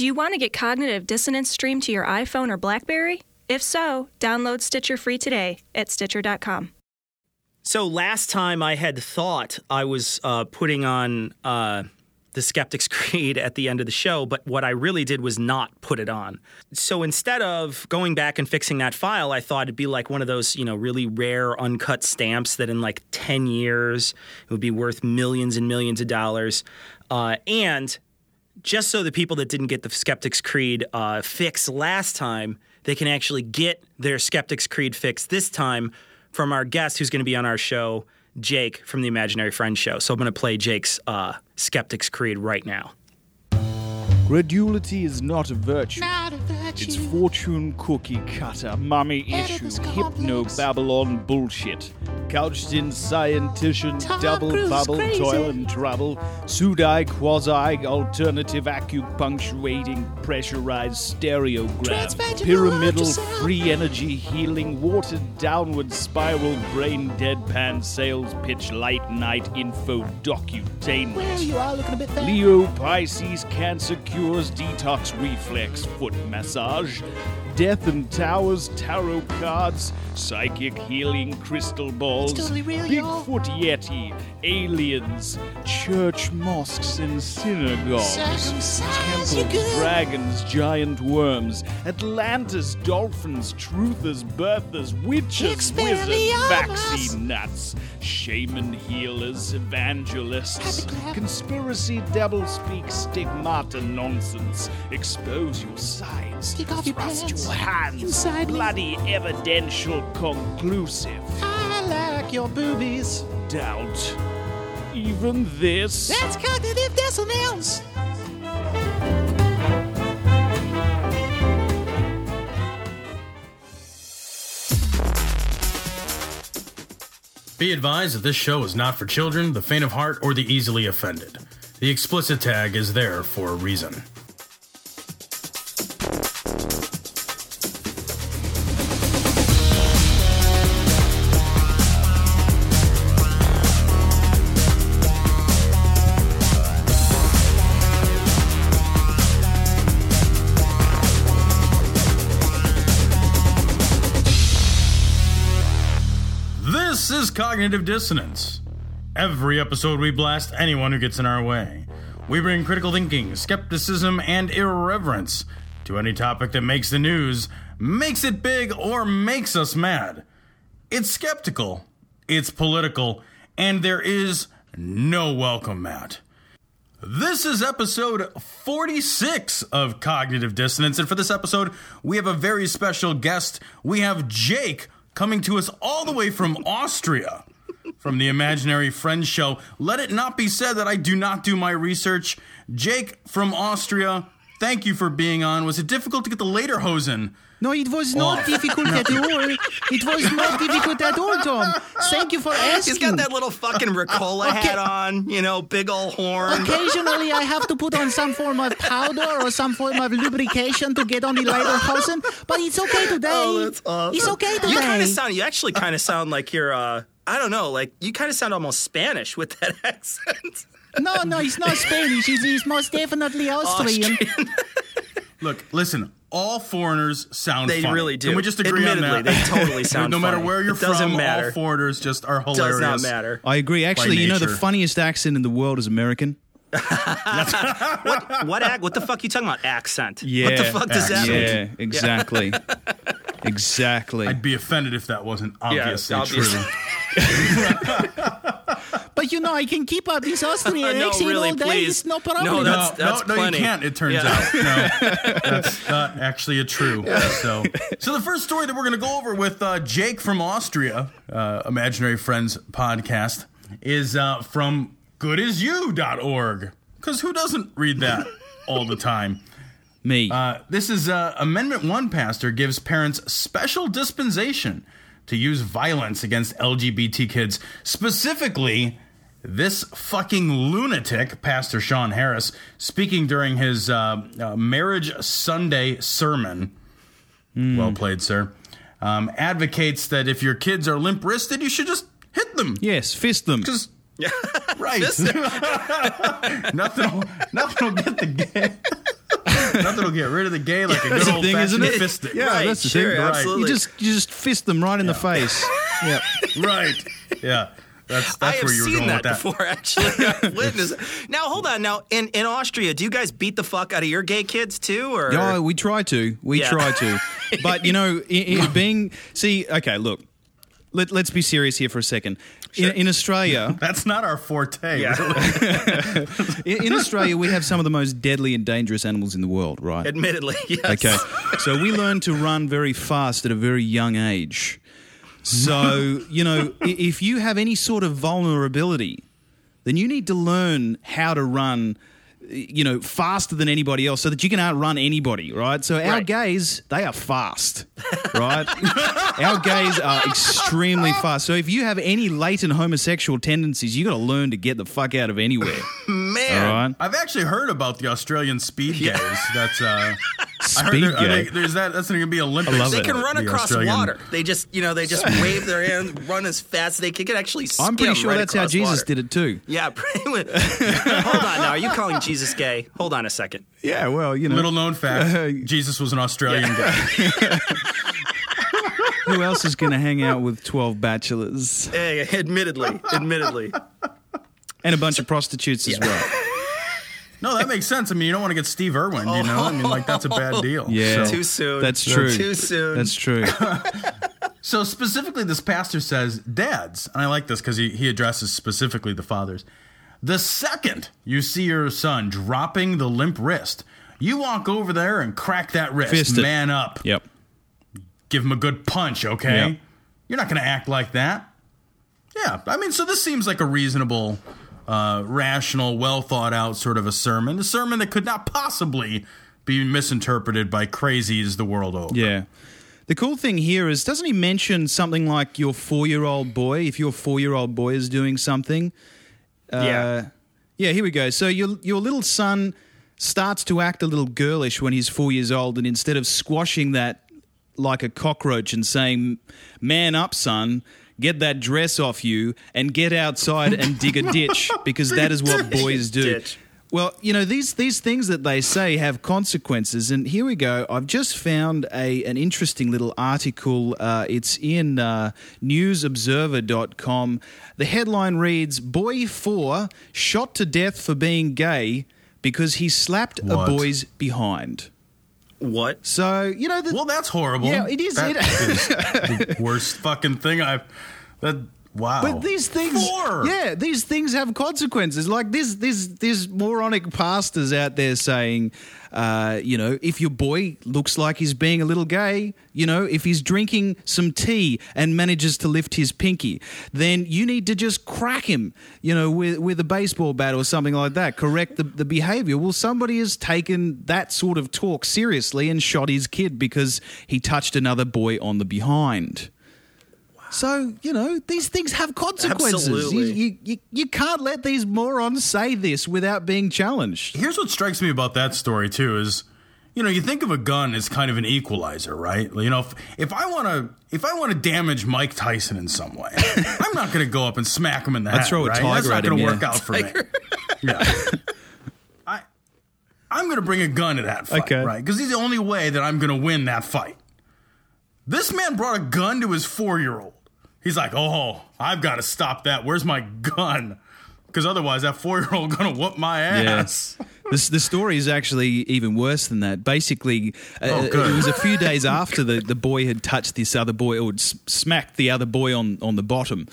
Do you want to get cognitive dissonance streamed to your iPhone or Blackberry? If so, download Stitcher free today at Stitcher.com. So last time I had thought I was uh, putting on uh, the Skeptic's Creed at the end of the show, but what I really did was not put it on. So instead of going back and fixing that file, I thought it'd be like one of those, you know, really rare uncut stamps that in like 10 years it would be worth millions and millions of dollars. Uh, and just so the people that didn't get the Skeptic's Creed uh, fix last time, they can actually get their Skeptic's Creed fix this time from our guest who's going to be on our show, Jake from the Imaginary Friends show. So I'm going to play Jake's uh, Skeptic's Creed right now. Credulity is not a virtue. Not a virtue. It's fortune cookie cutter, mummy issue, hypno. Babylon bullshit. Couched in scientician, Tom double Cruise bubble, crazy. toil and trouble, pseudo quasi alternative acupunctuating pressurized stereogram, pyramidal free energy healing, watered downward spiral brain deadpan sales pitch light night info docutainment. Well, you are looking a bit. Leo Pisces Cancer Cures Detox Reflex Foot Massage. message Death and Towers Tarot Cards. Psychic Healing Crystal Balls. Totally real. Bigfoot Yeti. Aliens. Church Mosques and Synagogues. Circumcise Temples, dragons, giant worms, Atlantis, dolphins, truthers, birthers, witches, wizards, vaccine nuts, shaman healers, evangelists, conspiracy doublespeak stigmata nonsense. Expose your sides, Take off your pants. Your hands, Inside me. bloody evidential conclusive. I like your boobies. Doubt. Even this. That's cognitive dissonance. Be advised that this show is not for children, the faint of heart, or the easily offended. The explicit tag is there for a reason. Cognitive Dissonance. Every episode, we blast anyone who gets in our way. We bring critical thinking, skepticism, and irreverence to any topic that makes the news, makes it big, or makes us mad. It's skeptical, it's political, and there is no welcome mat. This is episode 46 of Cognitive Dissonance, and for this episode, we have a very special guest. We have Jake coming to us all the way from Austria from the Imaginary Friends show. Let it not be said that I do not do my research. Jake from Austria, thank you for being on. Was it difficult to get the Lederhosen? No, it was not Oh. difficult at all. It was not difficult at all, Tom. Thank you for asking. He's got that little fucking Ricola hat on, you know, big old horn. Occasionally, I have to put on some form of powder or some form of lubrication to get on the Lederhosen, but it's okay today. Oh, that's awesome. It's okay today. You kind of sound. You actually kind of sound like you're. uh I don't know. Like you kind of sound almost Spanish with that accent. No, no, he's not Spanish. He's, it's most definitely Austrian. Look, listen, all foreigners sound They funny. really do. Can we just agree Admittedly, on that? they totally sound No matter funny. where you're It from, matter. all foreigners just are hilarious. Does not matter. I agree. Actually, you know the funniest accent in the world is American. What what ac- What the fuck are you talking about? Accent. Yeah. What the fuck does that mean? Yeah, exactly. exactly. I'd be offended if that wasn't obviously obviously. true. But you know, I can keep up this Austrian No, accent really, all day. please. It's no problem. No, that's- no, no, no, plenty. you can't. It turns Yeah. out, no, that's not actually a true. So, so the first story that we're going to go over with uh, Jake from Austria, uh, Imaginary Friends podcast, is uh, from goodasyou.org. Because who doesn't read that all the time? Me. Uh, this is uh, Amendment 1 pastor gives parents special dispensation to use violence against LGBT kids. Specifically, this fucking lunatic, Pastor Sean Harris, speaking during his uh, uh, Marriage Sunday sermon. Well played, sir. Um, advocates that if your kids are limp wristed, you should just hit them. yes, fist them. Just right. nothing, will, nothing will get the gay. nothing That'll get rid of the gay like a good old thing, isn't fashioned it? fist. Yeah, Right, that's the sure, thing. absolutely. You just you just fist them right in the face. Yeah. right. Yeah. That's I that's have where you were seen going that with that. before, actually. I've witnessed. Now, hold on. Now, in, in Austria, do you guys beat the fuck out of your gay kids too, or Yeah, we try to. We Yeah. try to. But you know, in, in being see, okay, look. Let, let's be serious here for a second. In, in Australia, That's not our forte. Yeah. really. in, in Australia, we have some of the most deadly and dangerous animals in the world, right? Admittedly, yes. Okay. So we learn to run very fast at a very young age. So, you know, if you have any sort of vulnerability, then you need to learn how to run you know faster than anybody else so that you can outrun anybody right so our Right. gays they are fast right our gays are extremely fast so if you have any latent homosexual tendencies you got to learn to get the fuck out of anywhere Man. right I've actually heard about the Australian speed gays. That's uh, Speed there, are they- gay. there's that. That's going to be Olympics. love They it. can run The across Australian- water. They just, you know, they just wave their hand, run as fast as they can. They can actually. i'm pretty sure right that's how jesus water. did it too Yeah, pretty much. Hold on now. Are you calling Jesus gay? Hold on a second. yeah well you know Little known fact: Jesus was an Australian guy. Who else is going to hang out with 12 bachelors Hey, admittedly, admittedly. and a bunch of prostitutes as well? No, that makes sense. I mean, you don't want to get Steve Irwin. You know, I mean, like that's a bad oh. deal. Yeah. So, Too soon. That's true. Too soon. That's true. so specifically, this pastor says, "Dads," and I like this because he he addresses specifically the fathers. The second you see your son dropping the limp wrist, you walk over there and crack that wrist. Fist it. Man up. Yep. give him a good punch, okay? Yep. You're not going to act like that. Yeah, I mean, so this seems like a reasonable, uh, rational, well thought out sort of a sermon. A sermon that could not possibly be misinterpreted by crazies the world over. Yeah. The cool thing here is, doesn't he mention something like your four year old boy? If your four year old boy is doing something, uh, Yeah. yeah. Here we go. So your your little son starts to act a little girlish when he's four years old, and instead of squashing that like a cockroach and saying, "Man up, son." Get that dress off you and get outside and dig a ditch because that is what boys do. Ditch. Well, you know these these things that they say have consequences, and here we go. I've just found a an interesting little article. Uh, it's in uh, NewsObserver.com. The headline reads: "Boy four shot to death for being gay because he slapped What? a boy's behind." What? So you know, the, Well, that's horrible. Yeah, it is. That It- is the worst fucking thing I've. That wow. But these things, Four. yeah, these things have consequences. Like this, this, there's moronic pastors out there saying, uh, you know, if your boy looks like he's being a little gay, you know, if he's drinking some tea and manages to lift his pinky, then you need to just crack him, you know, with with a baseball bat or something like that. Correct the the behavior. Well, somebody has taken that sort of talk seriously and shot his kid because he touched another boy on the behind. So you know these things have consequences. You, Absolutely. you, you, you can't let these morons say this without being challenged. Here's what strikes me about that story too is, you know, you think of a gun as kind of an equalizer, right? You know, if, if I want to if I want to damage Mike Tyson in some way, I'm not going to go up and smack him in the I'd head. throw a right? tiger That's not going to yeah. work out for me. Yeah. I I'm going to bring a gun to that fight, Okay. right? Because he's the only way that I'm going to win that fight. This man brought a gun to his four year old. He's like, oh, I've got to stop that. Where's my gun? Because otherwise, that four year old gonna whoop my ass. This the story is actually even worse than that. Basically, uh, Oh, it was a few days after the, the boy had touched this other boy or smacked the other boy on, on the bottom.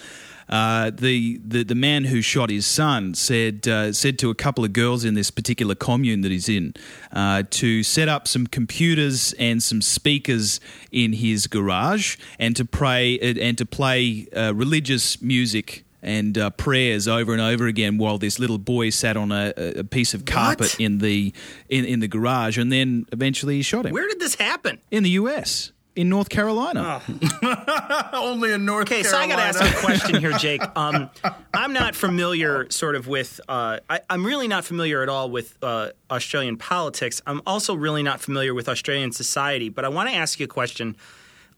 Uh, the, the the man who shot his son said uh, said to a couple of girls in this particular commune that he's in uh, to set up some computers and some speakers in his garage and to pray and to play uh, religious music and uh, prayers over and over again while this little boy sat on a, a piece of carpet What? in the in, in the garage and then eventually he shot him Where did this happen? in the US in North Carolina. Only in North Carolina. Okay, so I Carolina. got to ask you a question here, Jake. Um, I'm not familiar, sort of, with. Uh, I, I'm really not familiar at all with uh, Australian politics. I'm also really not familiar with Australian society. But I want to ask you a question.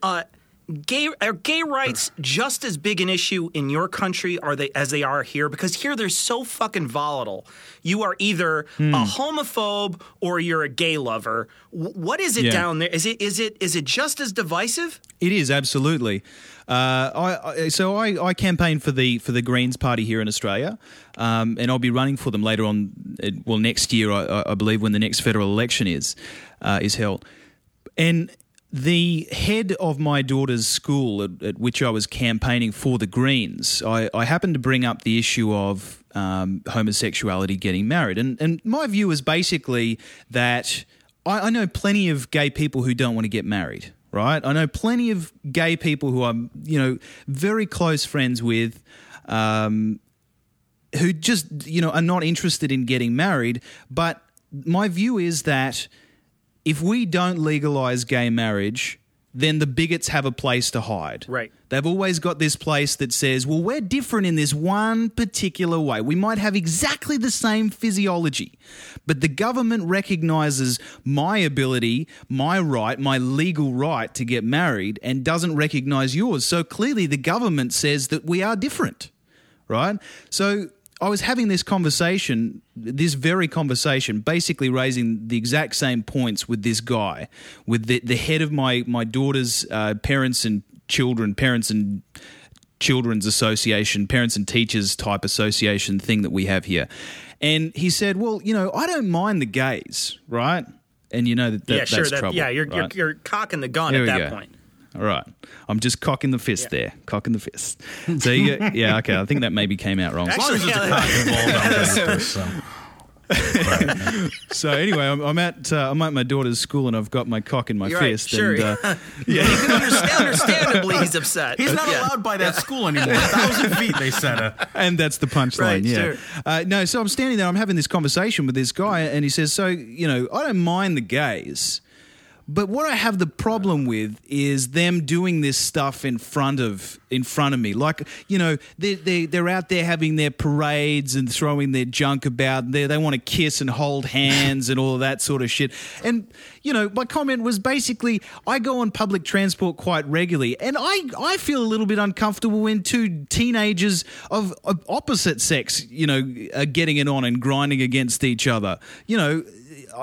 Uh, gay are gay rights just as big an issue in your country are they as they are here? Because here they're so fucking volatile. You are either Hmm. a homophobe or you're a gay lover. W- what is it Yeah. down there? Is it is it is it just as divisive? It is absolutely. Uh, I, I, so I, I campaign for the for the Greens Party here in Australia, um, and I'll be running for them later on. uh, Well, next year, I, I believe, when the next federal election is uh, is held, and the head of my daughter's school at, at which I was campaigning for the Greens, I, I happened to bring up the issue of um, homosexuality getting married, and and my view is basically that I, I know plenty of gay people who don't want to get married right? I know plenty of gay people who I'm, you know, very close friends with, um, who just, you know, are not interested in getting married. But my view is that if we don't legalize gay marriage, then the bigots have a place to hide. Right. They've always got this place that says, well, we're different in this one particular way. We might have exactly the same physiology, but the government recognizes my ability, my right, my legal right to get married, and doesn't recognize yours. So clearly, the government says that we are different, right? So I was having this conversation, this very conversation, basically raising the exact same points with this guy, with the, the head of my my daughter's uh, parents and children, parents and children's association, parents and teachers type association thing that we have here, and he said, "Well, you know, I don't mind the gays, right?" And you know that, that yeah, sure. that's That, trouble, yeah, you're, right? you're you're cocking the gun at that go. point. All right. I'm just cocking the fist there. Cocking the fist. So you go, yeah, okay. I think that maybe came out wrong. As long as Actually, it's yeah, cock involved, I'm good with this, so. So anyway, I'm, I'm at uh, I'm at my daughter's school and I've got my cock in my You're right, fist. sure, and, uh, You can understand, understandably, he's upset. He's not Yeah. allowed by that school anymore. A thousand feet, they said it. and that's the punchline. Right, yeah. sure. Uh, no, so I'm standing there. I'm having this conversation with this guy, and he says, "So you know, I don't mind the gays." But what I have the problem with is them doing this stuff in front of in front of me. Like, you know, they they they're out there having their parades and throwing their junk about. They they want to kiss and hold hands and all that sort of shit. And you know, my comment was basically, I go on public transport quite regularly, and I I feel a little bit uncomfortable when two teenagers of, of opposite sex, you know, are getting it on and grinding against each other. You know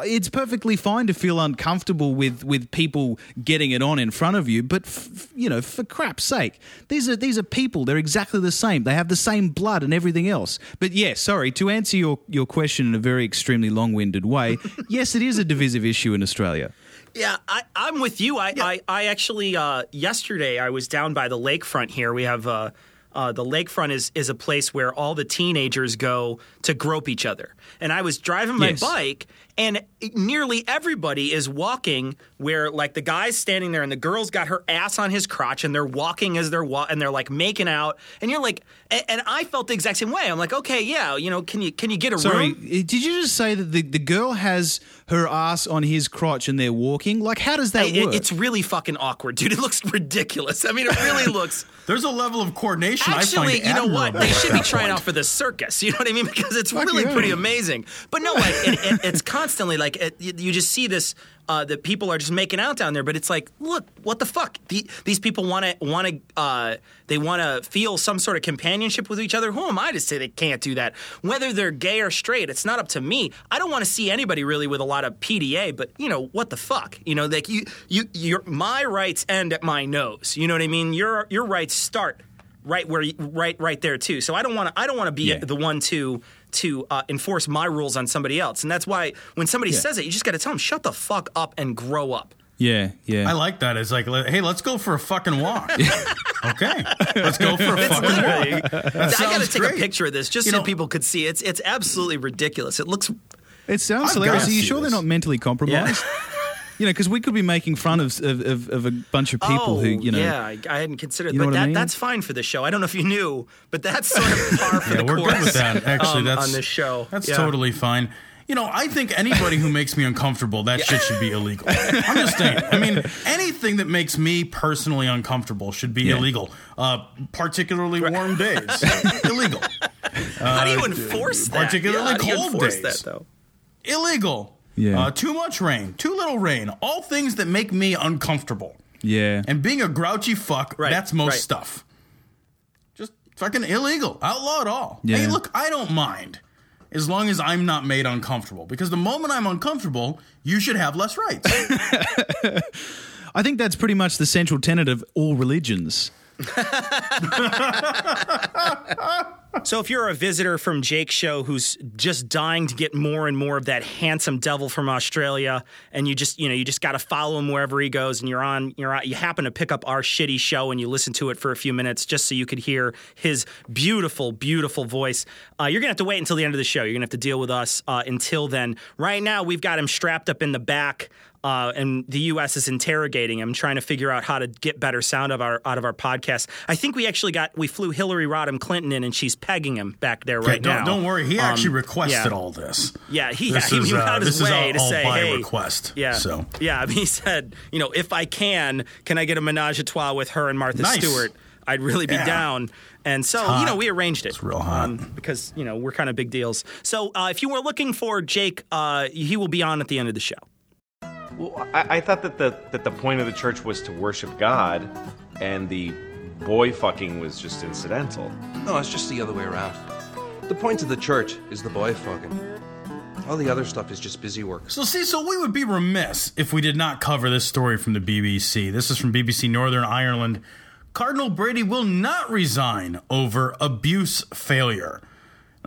it's perfectly fine to feel uncomfortable with with people getting it on in front of you, but f- you know, for crap's sake, these are these are people. They're exactly the same. They have the same blood and everything else. But yeah, sorry to answer your your question in a very extremely long winded way. yes, it is a divisive issue in Australia. Yeah, I, I'm with you. I, I, I actually uh, yesterday I was down by the lakefront here. We have uh, uh, the lakefront is is a place where all the teenagers go to grope each other. And I was driving my Yes. bike, and nearly everybody is walking where like the guy's standing there, and the girl's got her ass on his crotch, and they're walking as they're wa- and they're like making out, and you're like, and, and I felt the exact same way. I'm like, okay, yeah, you know, can you can you get a Sorry, room? Eh, did you just say that the, the girl has her ass on his crotch and they're walking? Like, how does that It- work? it's really fucking awkward, dude. It looks ridiculous. I mean, it really looks. There's a level of coordination I Actually, find you know what? They should be trying point. out for the circus. You know what I mean? Because it's really yeah. pretty amazing. But no, like it, it, it's constantly like it, you, just see this. Uh, that people are just making out down there, but it's like, look, what the fuck? The, these people want to want to uh, they want to feel some sort of companionship with each other. Who am I to say they can't do that? Whether they're gay or straight, it's not up to me. I don't want to see anybody really with a lot of PDA, but you know what the fuck? You know, like you you your my rights end at my nose. You know what I mean? Your your rights start right where you, right right there too. So I don't want to I don't want to be Yeah. the one to to uh, enforce my rules on somebody else. And that's why when somebody says it, you just got to tell them shut the fuck up and grow up. yeah, yeah. I like that. It's like, hey, let's go for a fucking walk. okay, let's go for a fucking walk. That I got to take great. a picture of this just You so know- people could see. It's it's absolutely ridiculous. It looks It sounds I've hilarious. Are you see sure they're not mentally compromised? You know, because we could be making fun of, of, of, of a bunch of people oh, who, you know, yeah, I, I hadn't considered, You know but what I that mean? that's fine for the show. I don't know if you knew, but that's sort of par for Yeah, the we're course. good with that. Actually, um, that's on this show. That's Yeah. totally fine. You know, I think anybody who makes me uncomfortable, that shit should be illegal. I'm just saying. I mean, anything that makes me personally uncomfortable should be Yeah. illegal. Uh, particularly warm days, illegal. How do you enforce that? particularly yeah, how you cold enforce days. that though? Illegal. Yeah. Uh, too much rain, too little rain. All things that make me uncomfortable. Yeah. And being a grouchy fuck, Right, that's most right. stuff. Just fucking illegal. Outlaw it all. Yeah. Hey, look, I don't mind as long as I'm not made uncomfortable. Because the moment I'm uncomfortable, you should have less rights. I think that's pretty much the central tenet of all religions. So if you're a visitor from Jake's show who's just dying to get more and more of that handsome devil from Australia, and you just you know you just got to follow him wherever he goes, and you're on you're on, you happen to pick up our shitty show and you listen to it for a few minutes just so you could hear his beautiful beautiful voice. Uh, you're gonna have to wait until the end of the show. You're gonna have to deal with us uh, until then. Right now we've got him strapped up in the back. Uh, and the U.S. is interrogating him, trying to figure out how to get better sound of our out of our podcast. I think we actually got we flew Hillary Rodham Clinton in, and she's pegging him back there right don't, now. don't worry. He actually Um, requed yeah. all this. Yeah, he, This yeah, he is, went uh, out of his way to say, hey, request, Yeah, so. yeah. He said, you know, if I can, can I get a menage a trois with her and Martha Nice. Stewart? I'd really be Yeah. down. And so, you know, we arranged it. It's real hot. because, you know, we're kind of big deals. So uh, if you were looking for Jake, uh, he will be on at the end of the show. Well, I, I thought that the that the point of the church was to worship God, and the boy fucking was just incidental. No, it's just the other way around. The point of the church is the boy fucking. All the other stuff is just busy work. So see, so we would be remiss if we did not cover this story from the BBC. This is from BBC Northern Ireland. Cardinal Brady will not resign over abuse failure.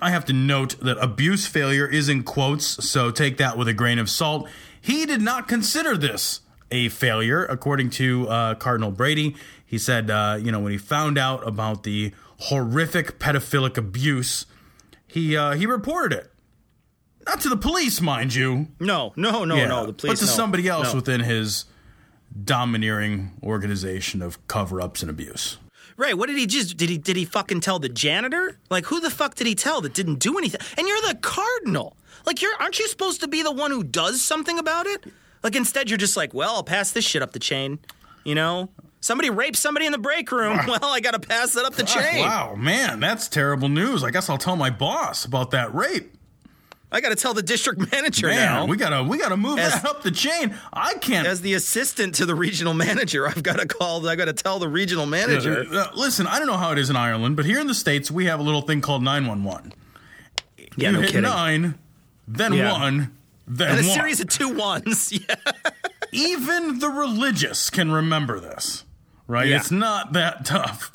I have to note that abuse failure is in quotes, so take that with a grain of salt. He did not consider this a failure, according to uh, Cardinal Brady. He said, uh, you know, when he found out about the horrific pedophilic abuse, he uh, he reported it. Not to the police, mind you. No, no, no, Yeah, no. The police. but to no. somebody else No. within his domineering organization of cover-ups and abuse. Right. What did he just did he did he fucking tell the janitor? Like who the fuck did he tell that didn't do anything? And you're the cardinal. Like you're aren't you supposed to be the one who does something about it? Like instead you're just like, well, I'll pass this shit up the chain. You know? Somebody raped somebody in the break room. Well, I gotta pass it up the chain. Wow, man, that's terrible news. I guess I'll tell my boss about that rape. I gotta tell the district manager Man, now. we gotta we gotta move As- that up the chain. I can't. As the assistant to the regional manager, I've got to call. I got to tell the regional manager. Uh, listen, I don't know how it is in Ireland, but here in the states we have a little thing called nine one one. Yeah, you no hit kidding. nine, then Yeah. one, then And a one. series of two ones. Yeah. even the religious can remember this, right? Yeah. It's not that tough.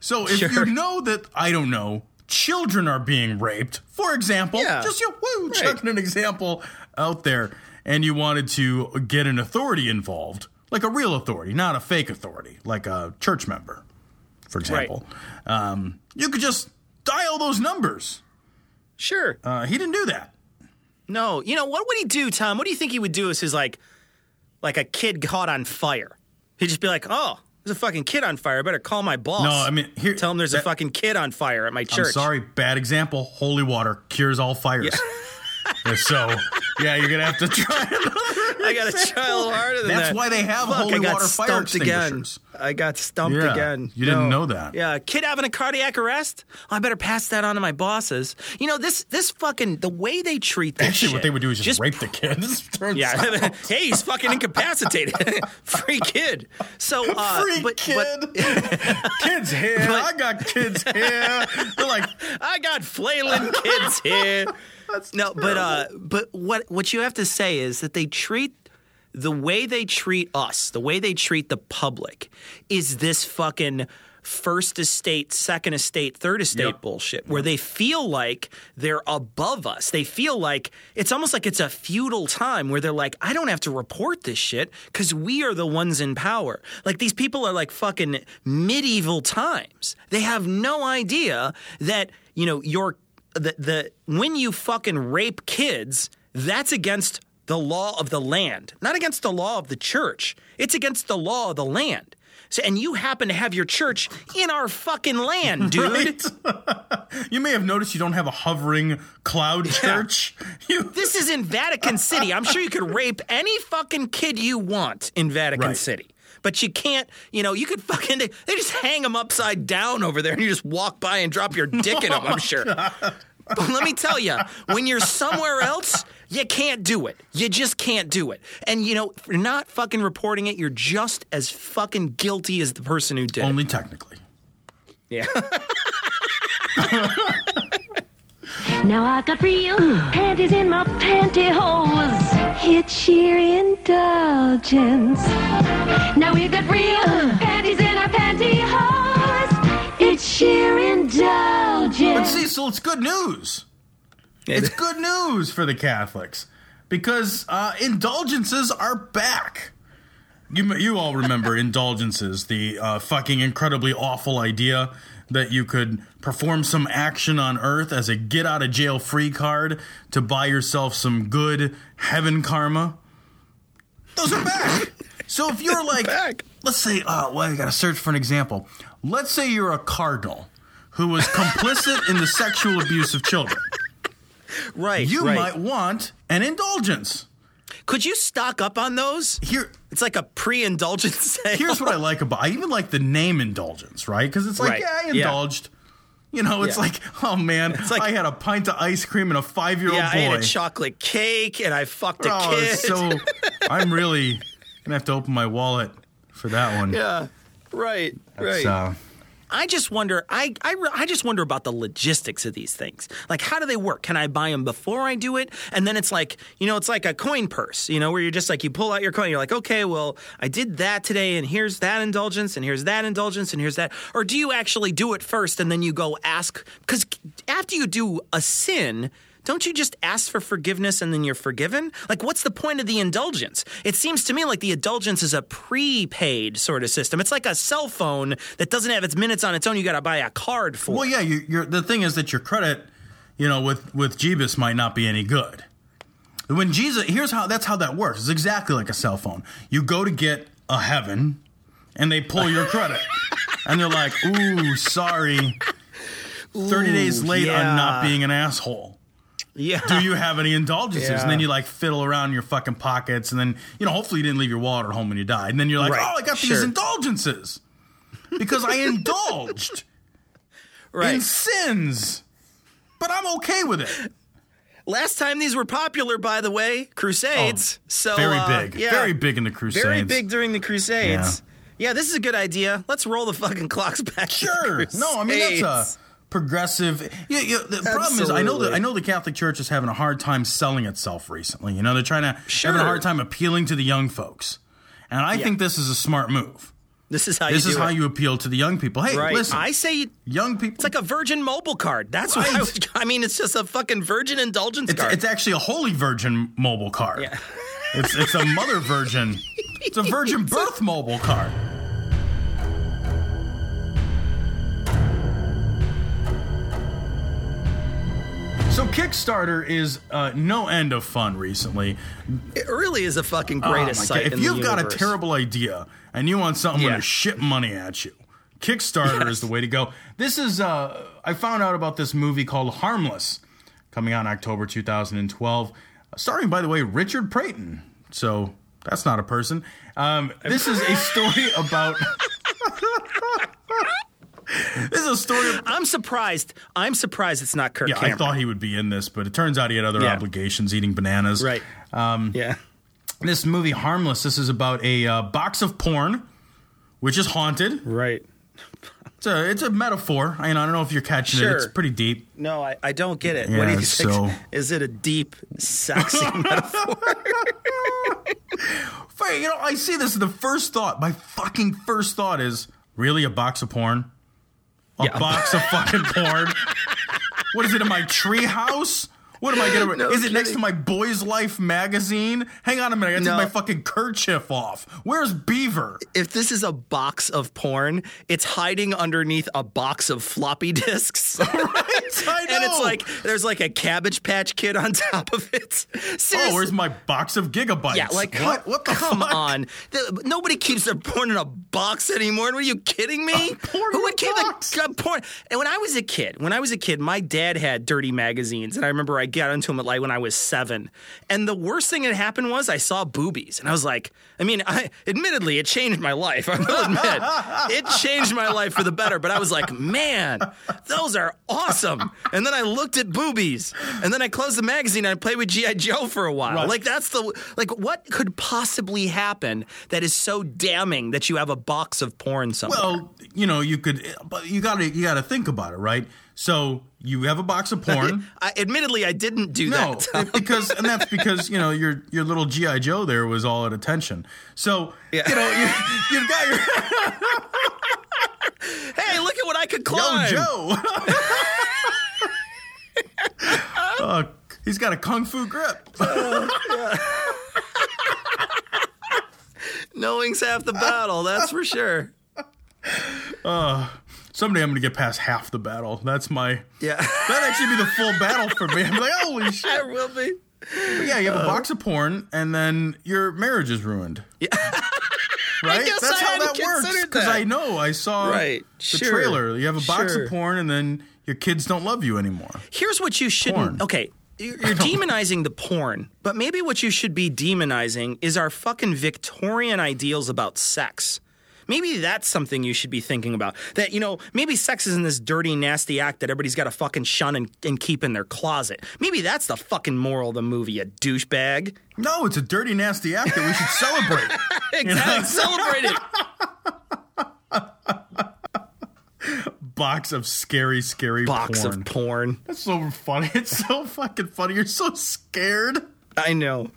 So if Sure. you know that, I don't know, children are being raped, for example, Yeah. just you know, woo, Right. chucking an example out there, and you wanted to get an authority involved, like a real authority, not a fake authority, like a church member, for example, um, you could just dial those numbers. Sure. Uh, he didn't do that. No, you know what would he do, Tom? What do you think he would do? If he's like, like a kid caught on fire. He'd just be like, "Oh, there's a fucking kid on fire. I better call my boss." No, I mean, here- tell him there's a fucking kid on fire at my church. I'm sorry, bad example. Holy water cures all fires. so, yeah, you're gonna have to try. I got to try a little harder than that. That's that. why they have Fuck, holy water fire stumped again. extinguishers. I got stumped Yeah, again. you didn't No. know that. Yeah, kid having a cardiac arrest. Oh, I better pass that on to my bosses. You know this this fucking the way they treat this Actually, what they would do is just, rape the kids. Turns Yeah. out. hey, he's fucking incapacitated. Free kid. So, uh, Free but, kid. but kids here. But- I got kids here. They're like, I got flailing kids here. No, but uh, but what what you have to say is that they treat the way they treat us, the way they treat the public, is this fucking first estate, second estate, third estate Yep. bullshit, where they feel like they're above us. They feel like it's almost like it's a feudal time where they're like, I don't have to report this shit because we are the ones in power. Like these people are like fucking medieval times. They have no idea that, you know, your the, the when you fucking rape kids, that's against the law of the land, not against the law of the church. It's against the law of the land. So, and you happen to have your church in our fucking land, dude. right? you may have noticed you don't have a hovering cloud church. You, This is in Vatican City. I'm sure you could rape any fucking kid you want in Vatican Right. City. But you can't, you know, you could fucking, they just hang them upside down over there and you just walk by and drop your dick in them, I'm oh sure. But let me tell you, when you're somewhere else, You can't do it. You just can't do it. And you know, for not fucking reporting it, you're just as fucking guilty as the person who did it. Only technically. Yeah. Now I got real panties in my pantyhose. It's sheer indulgence. Now we got real panties in our pantyhose. It's sheer indulgence. But. Cecil, it's good news. It's good news for the Catholics because uh, indulgences are back. You you all remember indulgences, the uh, fucking incredibly awful idea that you could perform some action on Earth as a get out of jail free card to buy yourself some good heaven karma. Those are back. so if you're like, let's say, uh, well, I got to search for an example. Let's say you're a cardinal who was complicit in the sexual abuse of children. right. You right. might want an indulgence. Could you stock up on those? Here, It's like a pre-indulgence sale. here's what I like about. I even like the name indulgence, right? Because it's like, Right. yeah, I Yeah. indulged. You know, it's Yeah. like, oh man, it's like- I had a pint of ice cream and a five year old yeah, boy. I ate a chocolate cake and I fucked a oh, kid. so I'm really gonna have to open my wallet for that one. yeah. Right. It's, right. uh, I just wonder. I, I I just wonder about the logistics of these things. Like, how do they work? Can I buy them before I do it? And then it's like, you know, it's like a coin purse. You know, where you're just like you pull out your coin. You're like, okay, well, I did that today, and here's that indulgence, and here's that indulgence, and here's that. Or do you actually do it first, and then you go ask? Because after you do a sin. Don't you just ask for forgiveness and then you're forgiven? Like, what's the point of the indulgence? It seems to me like the indulgence is a prepaid sort of system. It's like a cell phone that doesn't have its minutes on its own. You got to buy a card for. well, yeah, you, the thing is that your credit, you know, with with Jeebus might not be any good. When Jesus, here's how that's how that works. It's exactly like a cell phone. You go to get a heaven, and they pull your credit, and they're like, "Ooh, sorry, thirty days late yeah. on not being an asshole." Yeah. do you have any indulgences? Yeah. And then you like fiddle around in your fucking pockets, and then you know, hopefully you didn't leave your wallet at home when you died. And then you're like, Right. oh, I got these indulgences because I indulged in sins, but I'm okay with it. Last time these were popular, by the way, Crusades. so Oh, Very uh, big, yeah. very big in the Crusades. very big during the Crusades. Yeah. this is a good idea. Let's roll the fucking clocks back. Sure. No, I mean that's a progressive. Yeah, yeah. The problem is, I know that I know the Catholic Church is having a hard time selling itself recently. You know, they're trying to Sure. having a hard time appealing to the young folks, and I think this is a smart move. This is how This you is how it. you appeal to the young people. Hey, Right. listen, I say young people. it's like a Virgin mobile card. That's what I Right. was. I mean, it's just a fucking Virgin indulgence It's, card. it's actually a Holy Virgin mobile card. Yeah. It's it's a Mother Virgin. It's a Virgin Birth mobile card. So Kickstarter is uh, no end of fun recently. it really is a fucking Oh greatest my site. If you've got a terrible idea and you want something Yeah. to ship money at you, Kickstarter is the way to go. This is uh, I found out about this movie called Harmless, coming out in October 2012, starring by the way Richard Prayton. So that's not a person. Um, this is a story about. this is a story. Of, I'm surprised. I'm surprised it's not Kirk yeah, I thought he would be in this, but it turns out he had other Yeah. obligations, eating bananas. right. Um, yeah. This movie, Harmless, this is about a uh, box of porn, which is haunted. Right. It's a it's a metaphor. I, mean, I don't know if you're catching it. It's pretty deep. No, I, I don't get it. Yeah, what do you so- think? Is it a deep, sexy metaphor? Fair, You know, I see this. The first thought, my fucking first thought is really a box of porn. A Yeah. box of fucking porn. What is it in my tree house? What am I gonna? No is it next to my Boys Life magazine? Hang on a minute, I got to No. take my fucking kerchief off. Where's Beaver? if this is a box of porn, it's hiding underneath a box of floppy disks. I And it's like there's like a cabbage patch kid on top of it. oh, where's my box of gigabytes? yeah, like what? What the come fuck? on. The- nobody keeps their porn in a box anymore. Are you kidding me? porn Who would keep the uh, porn? And when I was a kid, when I was a kid, my dad had dirty magazines, and I remember I got into them at like when I was seven. And the worst thing that happened was I saw boobies, and I was like, I mean, I admittedly it changed my life. I will admit, it changed my life for the better. But I was like, man, those are awesome. And then I looked at boobies, and then I closed the magazine and I played with GI Joe for a while. Right. Like that's the like what could possibly happen that is so damning that you have a box of porn somewhere. Well, you know, you could, but you gotta you gotta think about it, right? So you have a box of porn. I, admittly, I didn't do No, that. it- because and that's because you know your your little GI Joe there was all at attention. So you know you, you've got your hey, look at what I could yo climb. Joe. Uh, he's got a kung fu grip. Knowing's half the battle, that's for sure. Someday I'm gonna get past half the battle. That's my Yeah, that'd actually be the full battle for me. I'm like, holy shit. it will be. But yeah, you have a uh, box of porn, and then your marriage is ruined. Yeah. right? That's I how that works. Because. I know I saw Right. the Sure. trailer. You have a box Sure. of porn, and then your kids don't love you anymore. Here's what you shouldn't. Porn. Okay, you're demonizing the porn, but maybe what you should be demonizing is our fucking Victorian ideals about sex. Maybe that's something you should be thinking about. That, you know, maybe sex isn't this dirty, nasty act that everybody's got to fucking shun and, and keep in their closet. Maybe that's the fucking moral of the movie, you douchebag. No, it's a dirty, nasty act that we should celebrate. Exactly. Celebrate it. box of scary, scary Box porn. of porn. That's so funny. It's so fucking funny. You're so scared. I know.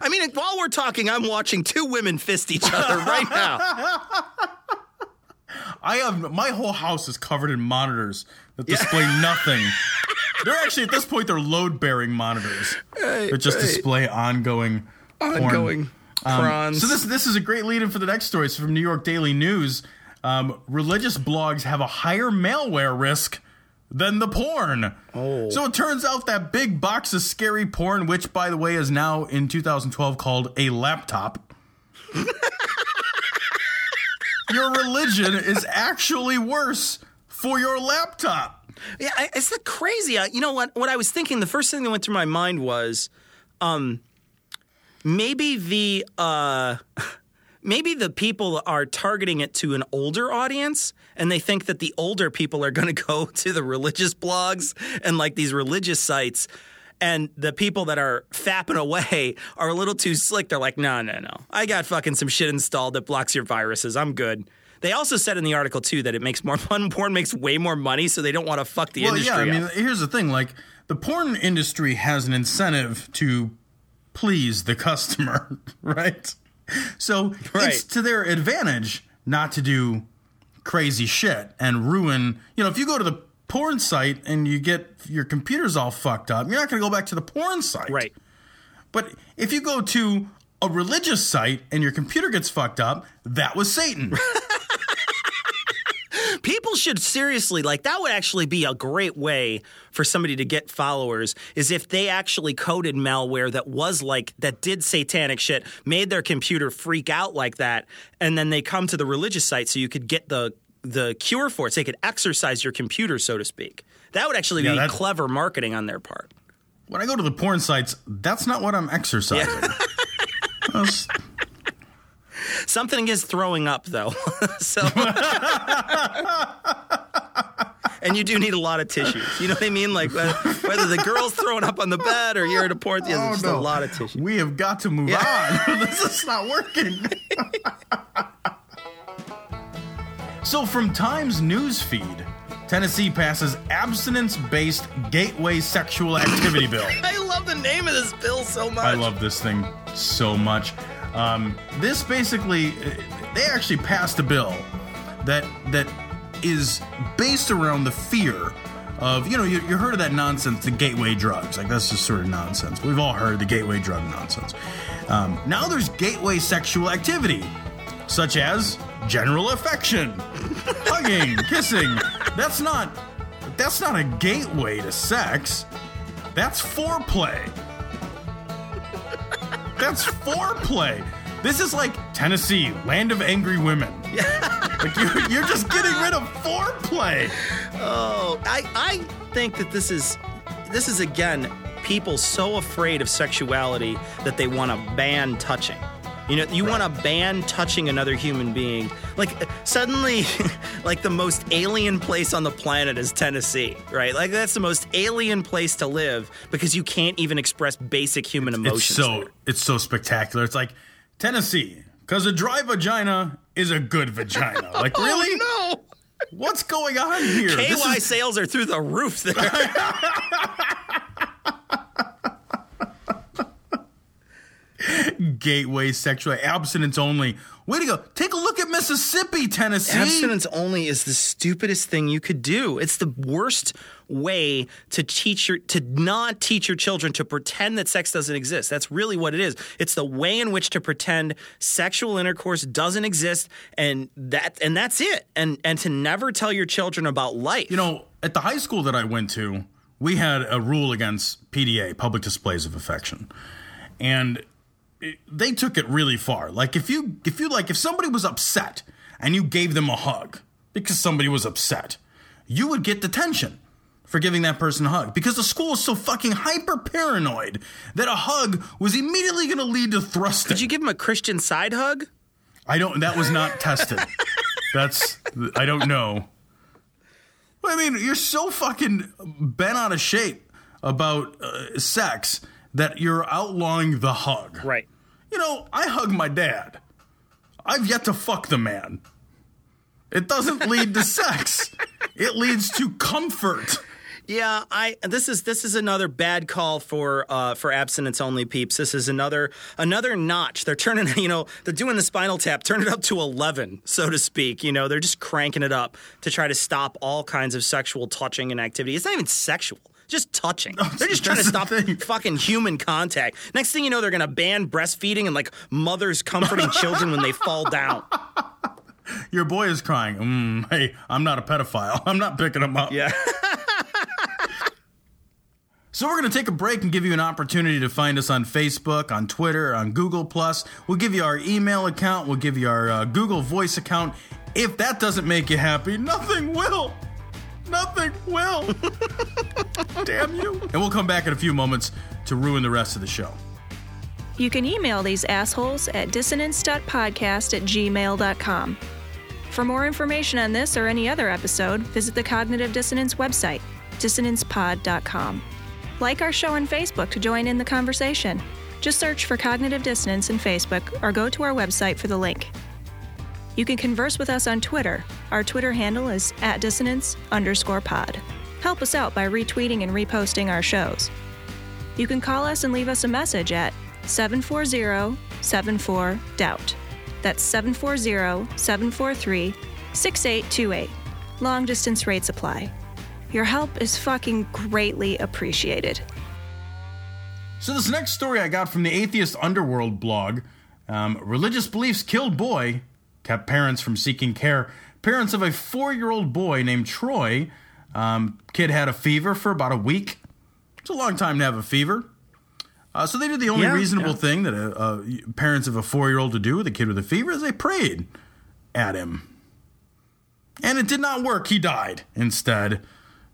I mean, while we're talking, I'm watching two women fist each other right now. I have my whole house is covered in monitors that display nothing. They're actually at this point they're load bearing monitors that just display ongoing. Ongoing Um, so this this is a great lead in for the next story. It's from New York Daily News. Um, religious blogs have a higher malware risk than the porn. Oh. So it turns out that big box of scary porn, which by the way is now in 2012 called a laptop. your religion is actually worse for your laptop. Yeah, it's the crazy. uh, You know what? What I was thinking, the first thing that went through my mind was, um, maybe the uh, maybe the people are targeting it to an older audience, and they think that the older people are going to go to the religious blogs and like these religious sites. And the people that are fapping away are a little too slick. They're like, no, no, no. I got fucking some shit installed that blocks your viruses. I'm good. They also said in the article too that it makes more fun. Porn makes way more money, so they don't want to fuck the well, industry. yeah. I mean, here's the thing: like the porn industry has an incentive to please the customer, right? So Right. it's to their advantage not to do crazy shit and ruin. You know, if you go to the porn site and you get your computers all fucked up, you're not going to go back to the porn site, right. But if you go to a religious site and your computer gets fucked up, that was Satan. People should seriously like that would actually be a great way for somebody to get followers is if they actually coded malware that was like that did satanic shit, made their computer freak out like that, and then they come to the religious site so you could get the the cure for it. So they could exercise your computer, so to speak. That would actually Yeah, be clever marketing on their part. when I go to the porn sites, that's not what I'm exercising. That's- Something is throwing up though. so And you do need a lot of tissues. You know what I mean? Like whether, whether the girl's throwing up on the bed or you're at a port, yeah, there's oh, just a lot of tissue. We have got to move on. this is not working. so, from Times News feed, Tennessee passes abstinence-based gateway sexual activity bill. I love the name of this bill so much. I love this thing so much. Um, this basically, they actually passed a bill that that is based around the fear of you know you, you heard of that nonsense, the gateway drugs. Like that's just sort of nonsense. We've all heard the gateway drug nonsense. Um, now there's gateway sexual activity, such as general affection, hugging, kissing. That's not that's not a gateway to sex. That's foreplay. That's foreplay. This is like Tennessee, land of angry women. like you're, you're just getting rid of foreplay. Oh, I I think that this is this is again people so afraid of sexuality that they want to ban touching. You know, you want to ban touching another human being. Like uh, suddenly, like the most alien place on the planet is Tennessee, right? Like that's the most alien place to live because you can't even express basic human emotions. It's so it's so spectacular. It's like Tennessee, because a dry vagina is a good vagina. Like oh, really? Oh, no. What's going on here? KY is- sales are through the roof there. gateway sexual abstinence only. Way to go! Take a look at Mississippi, Tennessee. Abstinence only is the stupidest thing you could do. It's the worst way to teach your to not teach your children to pretend that sex doesn't exist. That's really what it is. It's the way in which to pretend sexual intercourse doesn't exist and that and that's it. And and to never tell your children about life. You know, at the high school that I went to, we had a rule against PDA, public displays of affection, and it, they took it really far. Like if you if you like if somebody was upset and you gave them a hug because somebody was upset, you would get detention for giving that person a hug because the school was so fucking hyper paranoid that a hug was immediately going to lead to thrusting. Did you give him a Christian side hug? I don't. That was not tested. That's. I don't know. I mean, you're so fucking bent out of shape about uh, sex that you're outlawing the hug. Right. You know, I hug my dad. I've yet to fuck the man. It doesn't lead to sex. It leads to comfort. Yeah, I this is this is another bad call for uh, for abstinence only peeps. This is another another notch. They're turning, you know, they're doing the spinal tap, turn it up to eleven, so to speak. You know, they're just cranking it up to try to stop all kinds of sexual touching and activity. It's not even sexual. Just touching. They're just trying to stop thing. fucking human contact. Next thing you know, they're going to ban breastfeeding and like mothers comforting children when they fall down. Your boy is crying. Mm, hey, I'm not a pedophile. I'm not picking him up. Yeah. So we're going to take a break and give you an opportunity to find us on Facebook, on Twitter, on Google Plus. We'll give you our email account. We'll give you our uh, Google Voice account. If that doesn't make you happy, nothing will. Nothing will. Damn you. And we'll come back in a few moments to ruin the rest of the show. You can email these assholes at dissonance.podcast at gmail.com. For more information on this or any other episode, visit the Cognitive Dissonance website, dissonancepod.com. Like our show on Facebook to join in the conversation. Just search for Cognitive Dissonance in Facebook or go to our website for the link. You can converse with us on Twitter. Our Twitter handle is at dissonance underscore pod. Help us out by retweeting and reposting our shows. You can call us and leave us a message at 740 74 Doubt. That's 740 743 6828. Long distance rates apply. Your help is fucking greatly appreciated. So this next story I got from the Atheist Underworld blog. Um, religious beliefs killed boy, kept parents from seeking care. Parents of a four-year-old boy named Troy. Um, kid had a fever for about a week. It's a long time to have a fever. Uh, so they did the only Yeah, reasonable yeah. thing that uh, uh, parents of a four-year-old would do with a kid with a fever is they prayed at him. And it did not work. He died instead.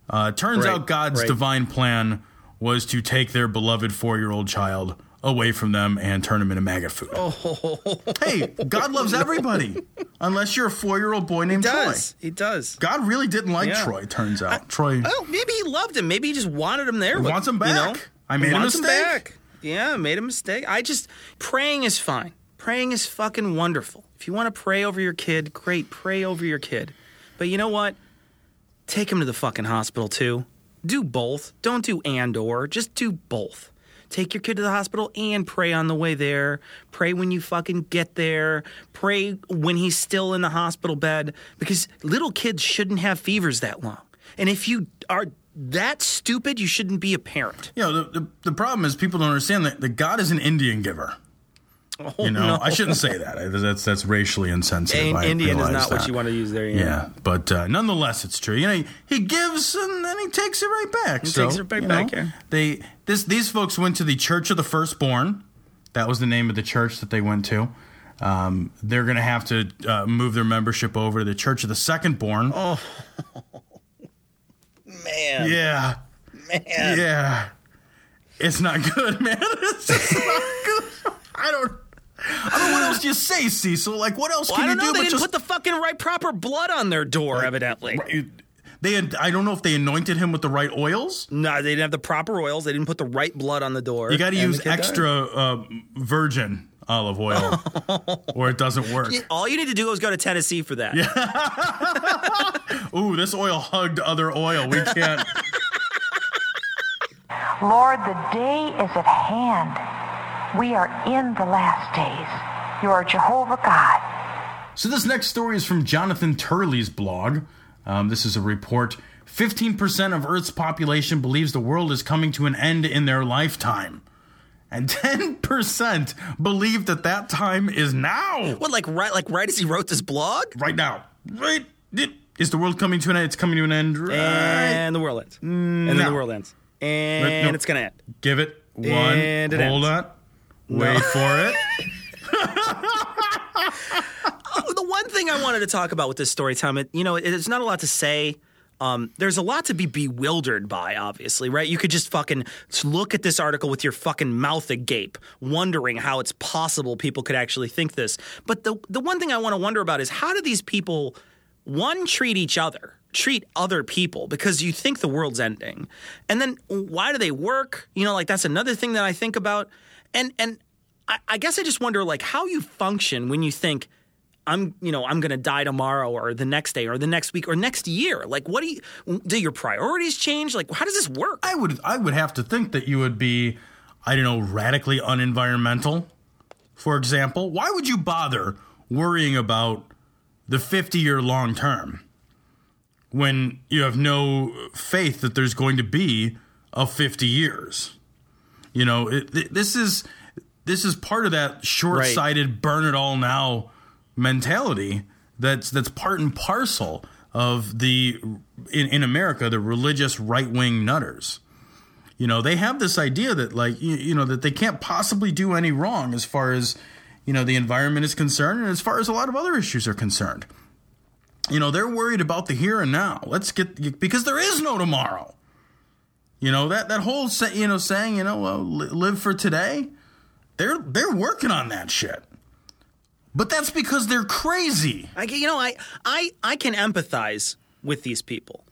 Uh, turns Right, out God's right. divine plan was to take their beloved four-year-old child away from them and turn them into maggot food. Oh. Hey, God loves everybody, unless you're a four-year-old boy named does. Troy. He does. God really didn't like Yeah. Troy. Turns out Troy. Oh, maybe he loved him. Maybe he just wanted him there. He wants him You back. know, I made a wants him mistake. back. Yeah, I made a mistake. I just praying is fine. Praying is fucking wonderful. If you want to pray over your kid, great. Pray over your kid. But you know what? Take him to the fucking hospital too. Do both. Don't do and or. Just do both. Take your kid to the hospital and pray on the way there. Pray when you fucking get there. Pray when he's still in the hospital bed because little kids shouldn't have fevers that long. And if you are that stupid, you shouldn't be a parent. You know, the, the, the problem is people don't understand that, that God is an Indian giver. Oh, You know, no. I shouldn't say that. That's that's racially insensitive. Indian is not what you want to use there. Yeah, but uh, nonetheless, it's true. You know, he, he gives and then he takes it right back. He so, takes it right back, know, yeah. They this these folks went to the Church of the Firstborn. That was the name of the church that they went to. Um, they're going to have to uh, move their membership over to the Church of the Secondborn. Oh, man. yeah, man. yeah. It's not good, man. It's just not good. I don't. I don't know what else do you say, Cecil. Like, what else Well, can I don't you know. do? They but didn't just put the fucking right proper blood on their door, evidently. Right, They had, I don't know if they anointed him with the right oils. No, they didn't have the proper oils. They didn't put the right blood on the door. You got to use the kid died. extra uh, virgin olive oil, or it doesn't work. All you need to do is go to Tennessee for that. Ooh, this oil hugged other oil. We can't. Lord, the day is at hand. We are in the last days. You are Jehovah God. So this next story is from Jonathan Turley's blog. Um, this is a report. 15% of Earth's population believes the world is coming to an end in their lifetime. And 10% believe that that time is now. What, like right, like right as he wrote this blog? Right now. Right. Is the world coming to an end? It's coming to an end. Right. And the world ends. and then the world ends. And Right, no. it's gonna end. Give it one. And it Hold ends. on. Wait for it. Oh, the one thing I wanted to talk about with this story, Tom, it, you know, it, it's not a lot to say. Um, there's a lot to be bewildered by, obviously, right? You could just fucking look at this article with your fucking mouth agape, wondering how it's possible people could actually think this. But the the one thing I want to wonder about is how do these people, one, treat each other, treat other people, because you think the world's ending, and then why do they work? You know, like that's another thing that I think about, and and I, I guess I just wonder like how you function when you think. I'm, you know, I'm going to die tomorrow or the next day or the next week or next year. Like, what do you, do your priorities change? Like, how does this work? I would I would have to think that you would be, I don't know, radically unenvironmental. For example, why would you bother worrying about the 50 year long term when you have no faith that there's going to be a 50 years? You know, it, th- this is this is part of that short-sighted burn it all now mentality that's that's part and parcel of the in, in America the religious right-wing nutters. You know, they have this idea that like you, you know that they can't possibly do any wrong as far as you know the environment is concerned and as far as a lot of other issues are concerned. You know, they're worried about the here and now. Let's get because there is no tomorrow. You know that that whole say, you know saying you know live for today. They're they're working on that shit. But that's because they're crazy. I, you know, I, I, I can empathize with these people.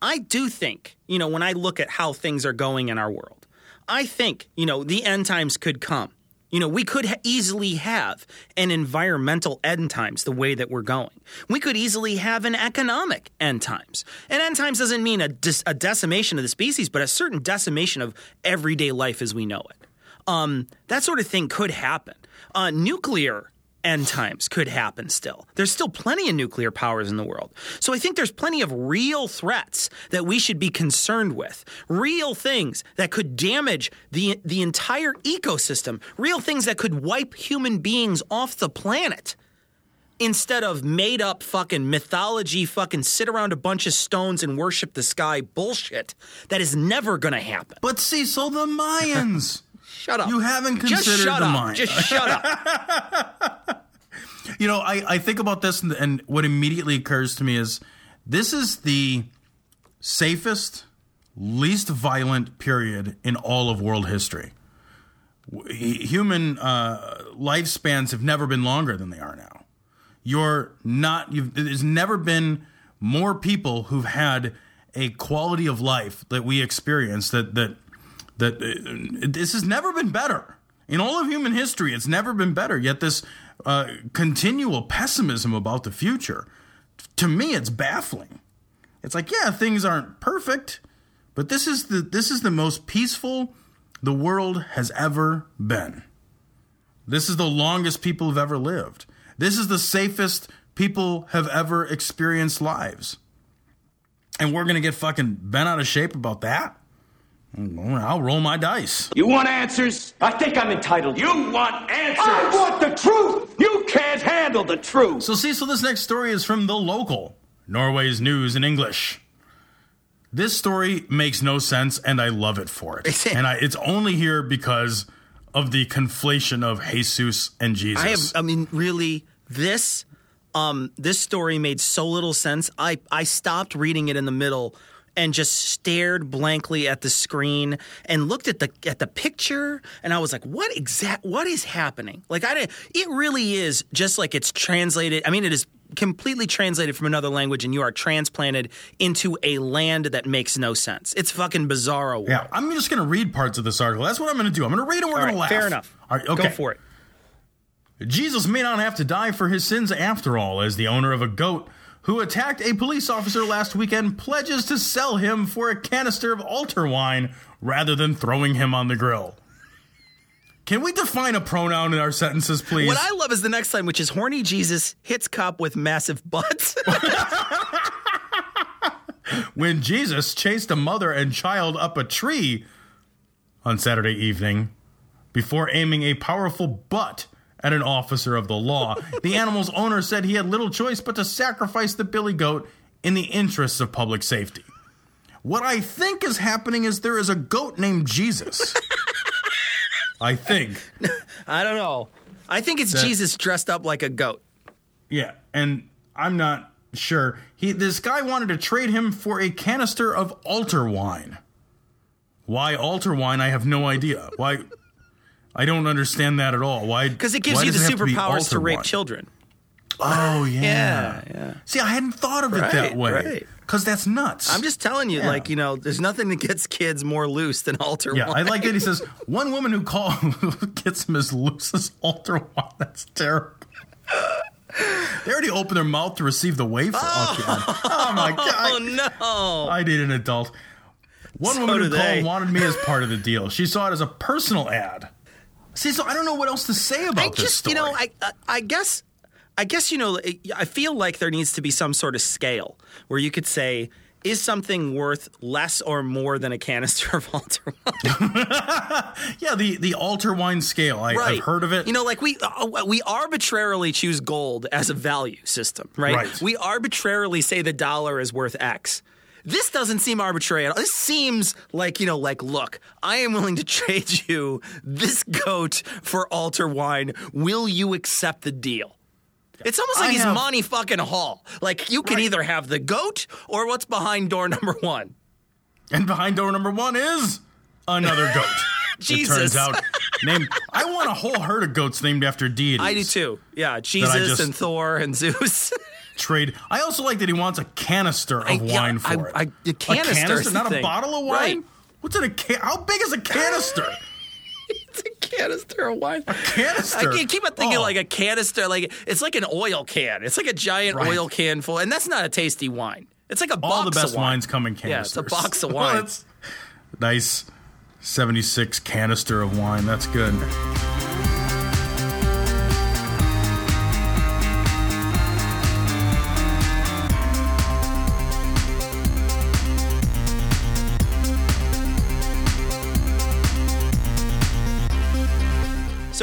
I do think, you know, when I look at how things are going in our world, I think, you know, the end times could come. You know, we could ha- easily have an environmental end times the way that we're going. We could easily have an economic end times. And end times doesn't mean a, dis- a decimation of the species, but a certain decimation of everyday life as we know it. Um, that sort of thing could happen. Uh, nuclear end times could happen still. There's still plenty of nuclear powers in the world. So I think there's plenty of real threats that we should be concerned with. Real things that could damage the the entire ecosystem. Real things that could wipe human beings off the planet. Instead of made up fucking mythology, fucking sit around a bunch of stones and worship the sky bullshit that is never gonna happen. But Cecil, the Mayans. Shut up. You haven't considered Just shut the up. Mayans. Just shut up. You know, I, I think about this, and, and what immediately occurs to me is this is the safest, least violent period in all of world history. Human uh, lifespans have never been longer than they are now. You're not. You've, there's never been more people who've had a quality of life that we experience that that that uh, this has never been better in all of human history. It's never been better. Yet this uh, continual pessimism about the future, to me, it's baffling. It's like, yeah, things aren't perfect, but this is the this is the most peaceful the world has ever been. This is the longest people have ever lived. This is the safest people have ever experienced lives. And we're going to get fucking bent out of shape about that? I'll roll my dice. You want answers? I think I'm entitled. You want answers? I want the truth! You can't handle the truth! So, Cecil, this next story is from The Local, Norway's news in English. This story makes no sense, and I love it for it. and I, it's only here because of the conflation of Jesus and Jesus. I have. I mean, really, this um, this story made so little sense. I I stopped reading it in the middle and just stared blankly at the screen and looked at the at the picture and I was like, what exact what is happening? Like I didn't it really is just like it's translated. I mean, it is completely translated from another language and you are transplanted into a land that makes no sense. It's fucking bizarro. world. Yeah, I'm just going to read parts of this article. That's what I'm going to do. I'm going to read and we're going to laugh. fair enough. All right, okay. Go for it. Jesus may not have to die for his sins after all, as the owner of a goat who attacked a police officer last weekend pledges to sell him for a canister of altar wine rather than throwing him on the grill. Can we define a pronoun in our sentences, please? What I love is the next line, which is horny Jesus hits cop with massive butts. when Jesus chased a mother and child up a tree on Saturday evening before aiming a powerful butt at an officer of the law. the animal's owner said he had little choice but to sacrifice the billy goat in the interests of public safety. What I think is happening is there is a goat named Jesus. I think. I don't know. I think it's That- Jesus dressed up like a goat. Yeah, and I'm not sure. He this guy wanted to trade him for a canister of altar wine. Why altar wine? I have no idea. Why? I don't understand that at all. Why? Because it gives you the does have be superpowers to altar rape wine? children. Oh yeah. Yeah, yeah. See, I hadn't thought of it that way. right. Because that's nuts. I'm just telling you, Yeah. like, you know, there's nothing that gets kids more loose than altar Yeah, I like that he says one woman who call gets him as loose as altar wine. That's terrible. They already opened their mouth to receive the wafer. Oh, oh my oh, god! Oh, no. I need an adult. One So woman who called wanted me as part of the deal. She saw it as a personal ad. See, so I don't know what else to say about I this just, story. you know, I, I, I guess, I guess, you know, I feel like there needs to be some sort of scale where you could say, is something worth less or more than a canister of altar wine? yeah, the the altar wine scale. I, I've heard of it. You know, like we uh, we arbitrarily choose gold as a value system, right? Right. We arbitrarily say the dollar is worth X. This doesn't seem arbitrary at all. This seems like, you know, like, look, I am willing to trade you this goat for altar wine. Will you accept the deal? It's almost like I he's have- Monty fucking Hall. Like, you can either have the goat or what's behind door number one. And behind door number one is another goat. Jesus. It turns out, named. I want a whole herd of goats named after deities. I do too. Yeah, Jesus just- and Thor and Zeus. Trade. I also like that he wants a canister of I- yeah, wine for I- it. I- a canister canister, not a thing. bottle of wine. Right. What's in a can? How big is a canister? it's a canister of wine. A canister? I keep on thinking Oh. like a canister, like it's like an oil can. It's like a giant Right. oil can full, and that's not a tasty wine. It's like a All box the best of wine. wines come in canisters. Yeah, it's a box of wine. nice. Seventy-six canister of wine. That's good.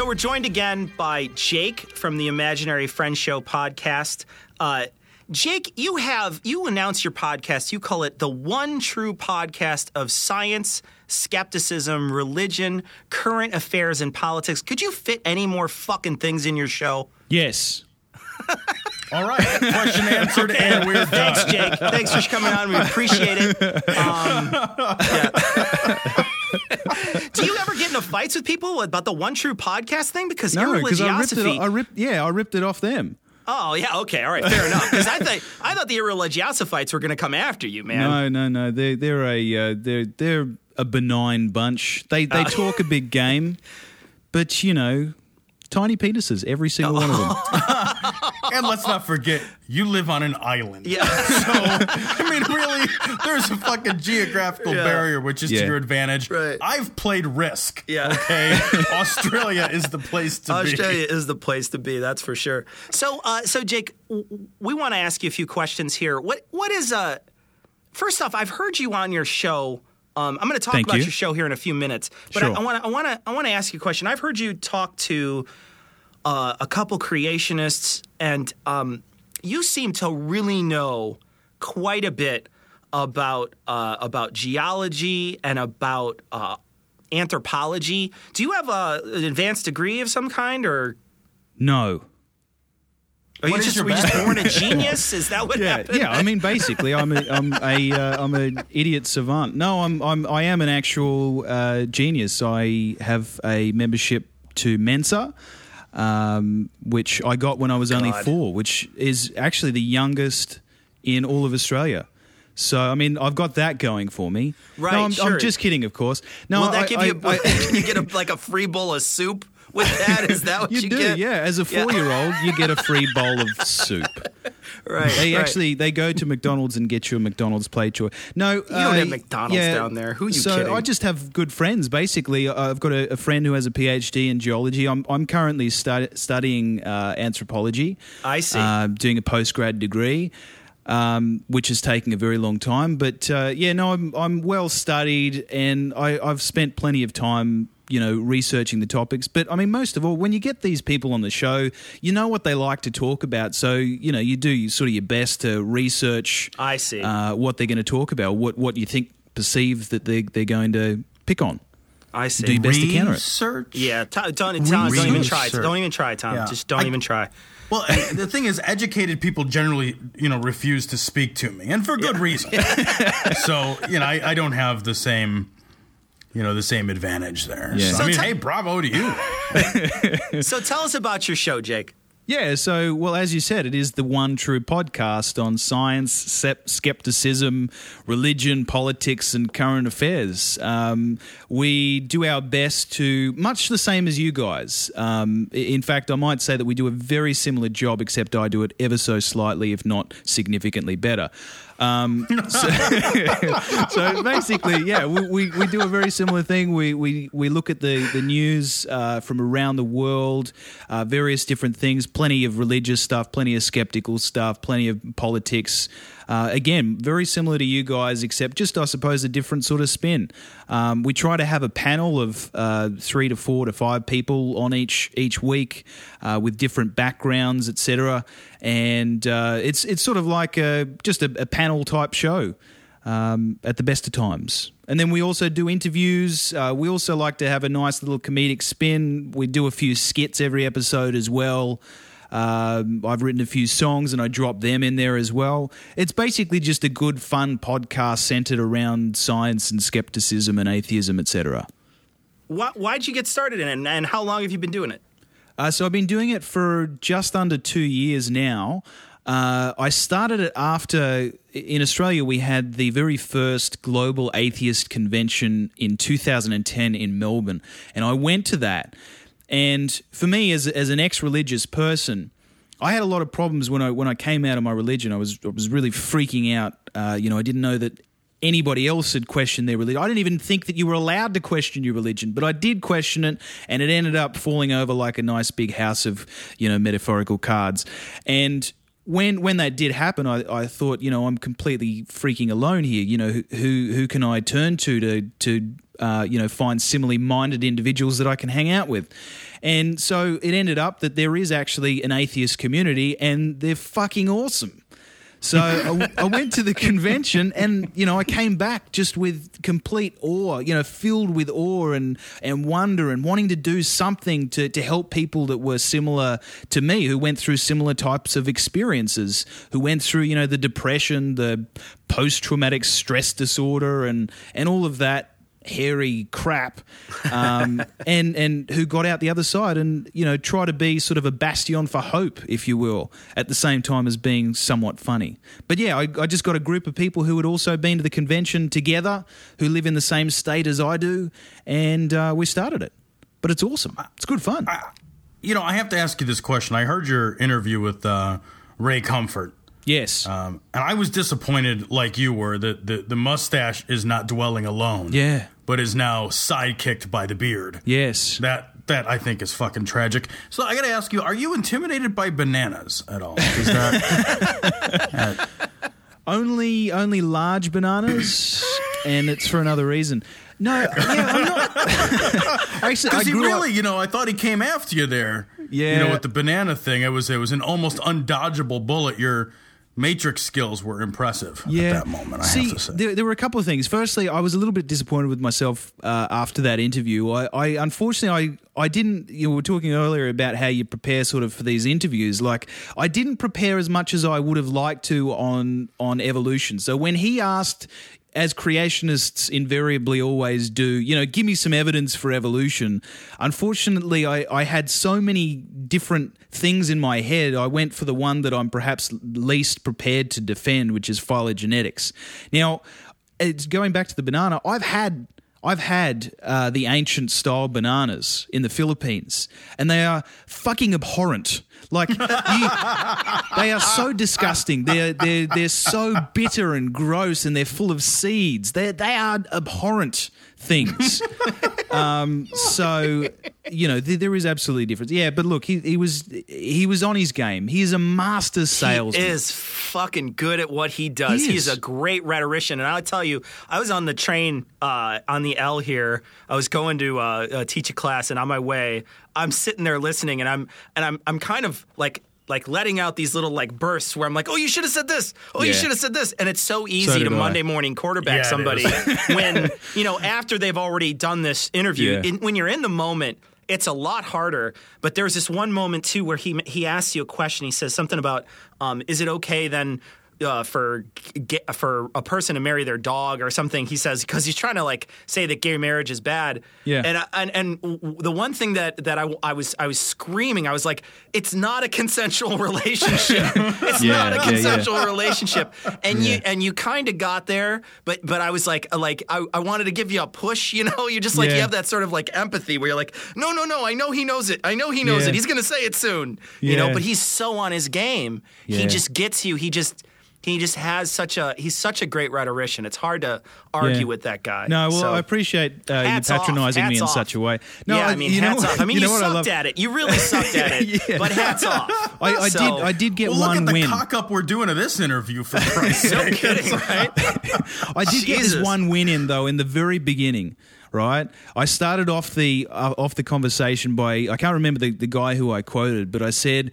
So we're joined again by Jake from the Imaginary Friends Show podcast. Uh, Jake, you have you announce your podcast. You call it the one true podcast of science, skepticism, religion, current affairs, and politics. Could you fit any more fucking things in your show? Yes. All right. Question answered, and we're done. Thanks, Jake. Thanks for coming on. We appreciate it. Um, yeah. Do you ever get into fights with people about the one true podcast thing? Because No, because I. I ripped. Yeah, I ripped it off them. Oh yeah, okay, all right, fair enough. Because I thought I thought the irreligiosophites were going to come after you, man. No, no, no. They're they're a uh, they're they're a benign bunch. They they Uh. talk a big game, but you know, tiny penises. Every single one of them. And let's not forget, you live on an island. Yeah. So, I mean, really, there's a fucking geographical Yeah. barrier, which is Yeah. to your advantage. Right. I've played Risk. Yeah. Okay. Australia is the place to Australia be. Australia is the place to be. That's for sure. So, uh, so Jake, we want to ask you a few questions here. What what is uh First off, I've heard you on your show. Um, I'm going to talk Thank about you. your show here in a few minutes, but Sure. I want to I want to I want to ask you a question. I've heard you talk to uh, a couple creationists, and um, you seem to really know quite a bit about uh, about geology and about uh, anthropology. Do you have a, an advanced degree of some kind, or No. Are you just, were you just born a genius? Is that what yeah, happened? yeah. I mean, basically, I'm a, I'm a, uh, I'm an idiot savant. No, I'm, I'm, I am an actual uh, genius. I have a membership to Mensa, um, which I got when I was only four, which is actually the youngest in all of Australia. So, I mean, I've got that going for me. Right, No, I'm, sure. I'm just kidding, of course. No, Will that I- give I- you? I- can you get a, like a free bowl of soup with that? Is that what you, you do, get? yeah. As a four-year-old, you get a free bowl of soup. Right. They right. actually they go to McDonald's and get you a McDonald's plate choice. No, you don't have McDonald's down there. Who are you so kidding? I just have good friends. Basically, I've got a, a friend who has a PhD in geology. I'm I'm currently stu- studying uh, anthropology. I see. Uh, doing a postgrad degree. Um, which is taking a very long time, but uh, yeah, no, I'm I'm well studied, and I, I've spent plenty of time, you know, researching the topics. But I mean, most of all, when you get these people on the show, you know what they like to talk about, so you know you do sort of your best to research I see. uh, what they're going to talk about, what what you think perceive that they they're going to pick on. I see. Do your best to counter it. Research. Yeah, Tom, don't, Tom, don't even try. Don't even try, Tom. Yeah. Just don't I- even try. Well, the thing is, educated people generally, you know, refuse to speak to me, and for good reason. so, you know, I, I don't have the same, you know, the same advantage there. Yeah. So, So I mean, tell- hey, bravo to you. So tell us about your show, Jake. Yeah, so, well, as you said, it is the one true podcast on science, sep- skepticism, religion, politics, and current affairs. Um, we do our best to, much the same as you guys. Um, in fact, I might say that we do a very similar job, except I do it ever so slightly, if not significantly better. Um, so, so basically, yeah, we, we, we do a very similar thing. We we, we look at the the news uh, from around the world, uh, various different things, plenty of religious stuff, plenty of skeptical stuff, plenty of politics. Uh, again, very similar to you guys, except just I suppose a different sort of spin. Um, we try to have a panel of uh, three to four to five people on each each week uh, with different backgrounds, etc. And uh, it's it's sort of like a, just a, a panel type show um, at the best of times. And then we also do interviews. Uh, we also like to have a nice little comedic spin. We do a few skits every episode as well. Um, I've written a few songs and I drop them in there as well. It's basically just a good, fun podcast centered around science and skepticism and atheism, etc. Why, why'd you get started in it, and, and how long have you been doing it? Uh, so I've been doing it for just under two years now. Uh, I started it after in Australia we had the very first global atheist convention in 2010 in Melbourne, and I went to that. And for me, as as an ex-religious person, I had a lot of problems when I when I came out of my religion. I was I was really freaking out. Uh, you know, I didn't know that anybody else had questioned their religion. I didn't even think that you were allowed to question your religion, but I did question it, and it ended up falling over like a nice big house of you know metaphorical cards. And when when that did happen, I, I thought, you know, I'm completely freaking alone here. You know, who who, who can I turn to to to uh, you know find similarly minded individuals that I can hang out with? And so it ended up that there is actually an atheist community, and they're fucking awesome. So I, I went to the convention, and you know, I came back just with complete awe, you know, filled with awe and and wonder, and wanting to do something to to help people that were similar to me, who went through similar types of experiences, who went through, you know, the depression, the post traumatic stress disorder, and and all of that hairy crap, um, and and who got out the other side and you know try to be sort of a bastion for hope, if you will, at the same time as being somewhat funny. But yeah, I, I just got a group of people who had also been to the convention together, who live in the same state as I do, and uh, we started it. But it's awesome. It's good fun. You know, I have to ask you this question. I heard your interview with uh, Ray Comfort. Yes. Um, and I was disappointed, like you were, that the, the mustache is not dwelling alone. Yeah. But is now sidekicked by the beard. Yes. That that I think is fucking tragic. So I got to ask you: Are you intimidated by bananas at all? Is that Only only large bananas, and it's for another reason. No, yeah, I'm not. Actually, I because he grew up- really, you know, I thought he came after you there. Yeah. you know, with the banana thing, it was it was an almost undodgeable bullet. Your Matrix skills were impressive yeah. at that moment. I See, have to say. There, there were a couple of things. Firstly, I was a little bit disappointed with myself uh, after that interview. I, I unfortunately I I didn't. You were talking earlier about how you prepare sort of for these interviews. Like I didn't prepare as much as I would have liked to on on evolution. So when he asked. As creationists invariably always do, you know, give me some evidence for evolution. Unfortunately, I, I had so many different things in my head. I went for the one that I'm perhaps least prepared to defend, which is phylogenetics. Now, it's going back to the banana. I've had I've had uh, the ancient style bananas in the Philippines, and they are fucking abhorrent. Like you, they are so disgusting. They're they're they're so bitter and gross, and they're full of seeds. They they are abhorrent things. um, so you know th- there is absolutely difference. Yeah, but look, he, he was he was on his game. He is a master salesman. He is fucking good at what he does. He He's is. a great rhetorician, and I'll tell you, I was on the train uh, on the L here. I was going to uh, uh, teach a class, and on my way, I'm sitting there listening, and I'm and I'm I'm kind of like. Like letting out these little like bursts where I'm like, oh, you should have said this. Oh, you should have said this, and it's so easy So to did I. Monday morning quarterback Yeah, somebody when you know after they've already done this interview. Yeah. In, when you're in the moment, it's a lot harder. But there's this one moment too where he he asks you a question. He says something about, um, "Is it okay then?" Uh, for get, for a person to marry their dog or something, he says because he's trying to like say that gay marriage is bad. Yeah. and I, and and w- the one thing that that I, I was I was screaming, I was like, it's not a consensual relationship. it's Yeah, not a yeah, yeah. consensual relationship. And you and you kind of got there, but but I was like like I, I wanted to give you a push. You know, you're just like you have that sort of like empathy where you're like, no no no, I know he knows it. I know he knows it. He's gonna say it soon. You know, but he's so on his game. He just gets you. He just. He just has such a he's such a great rhetorician. It's hard to argue Yeah. with that guy. No, well, So- I appreciate uh, you patronising me in off. such a way. No, yeah, I mean, you know hats what- off. I mean, you, know sucked love? at it. You really sucked at it. Yeah. But hats off. I, I So- did. I did get one. well, look at the win. cock up we're doing of this interview for Christ's No sake. kidding, right? I did get this one win in though in the very beginning. Right, I started off the uh, off the conversation by I can't remember the, the guy who I quoted, but I said,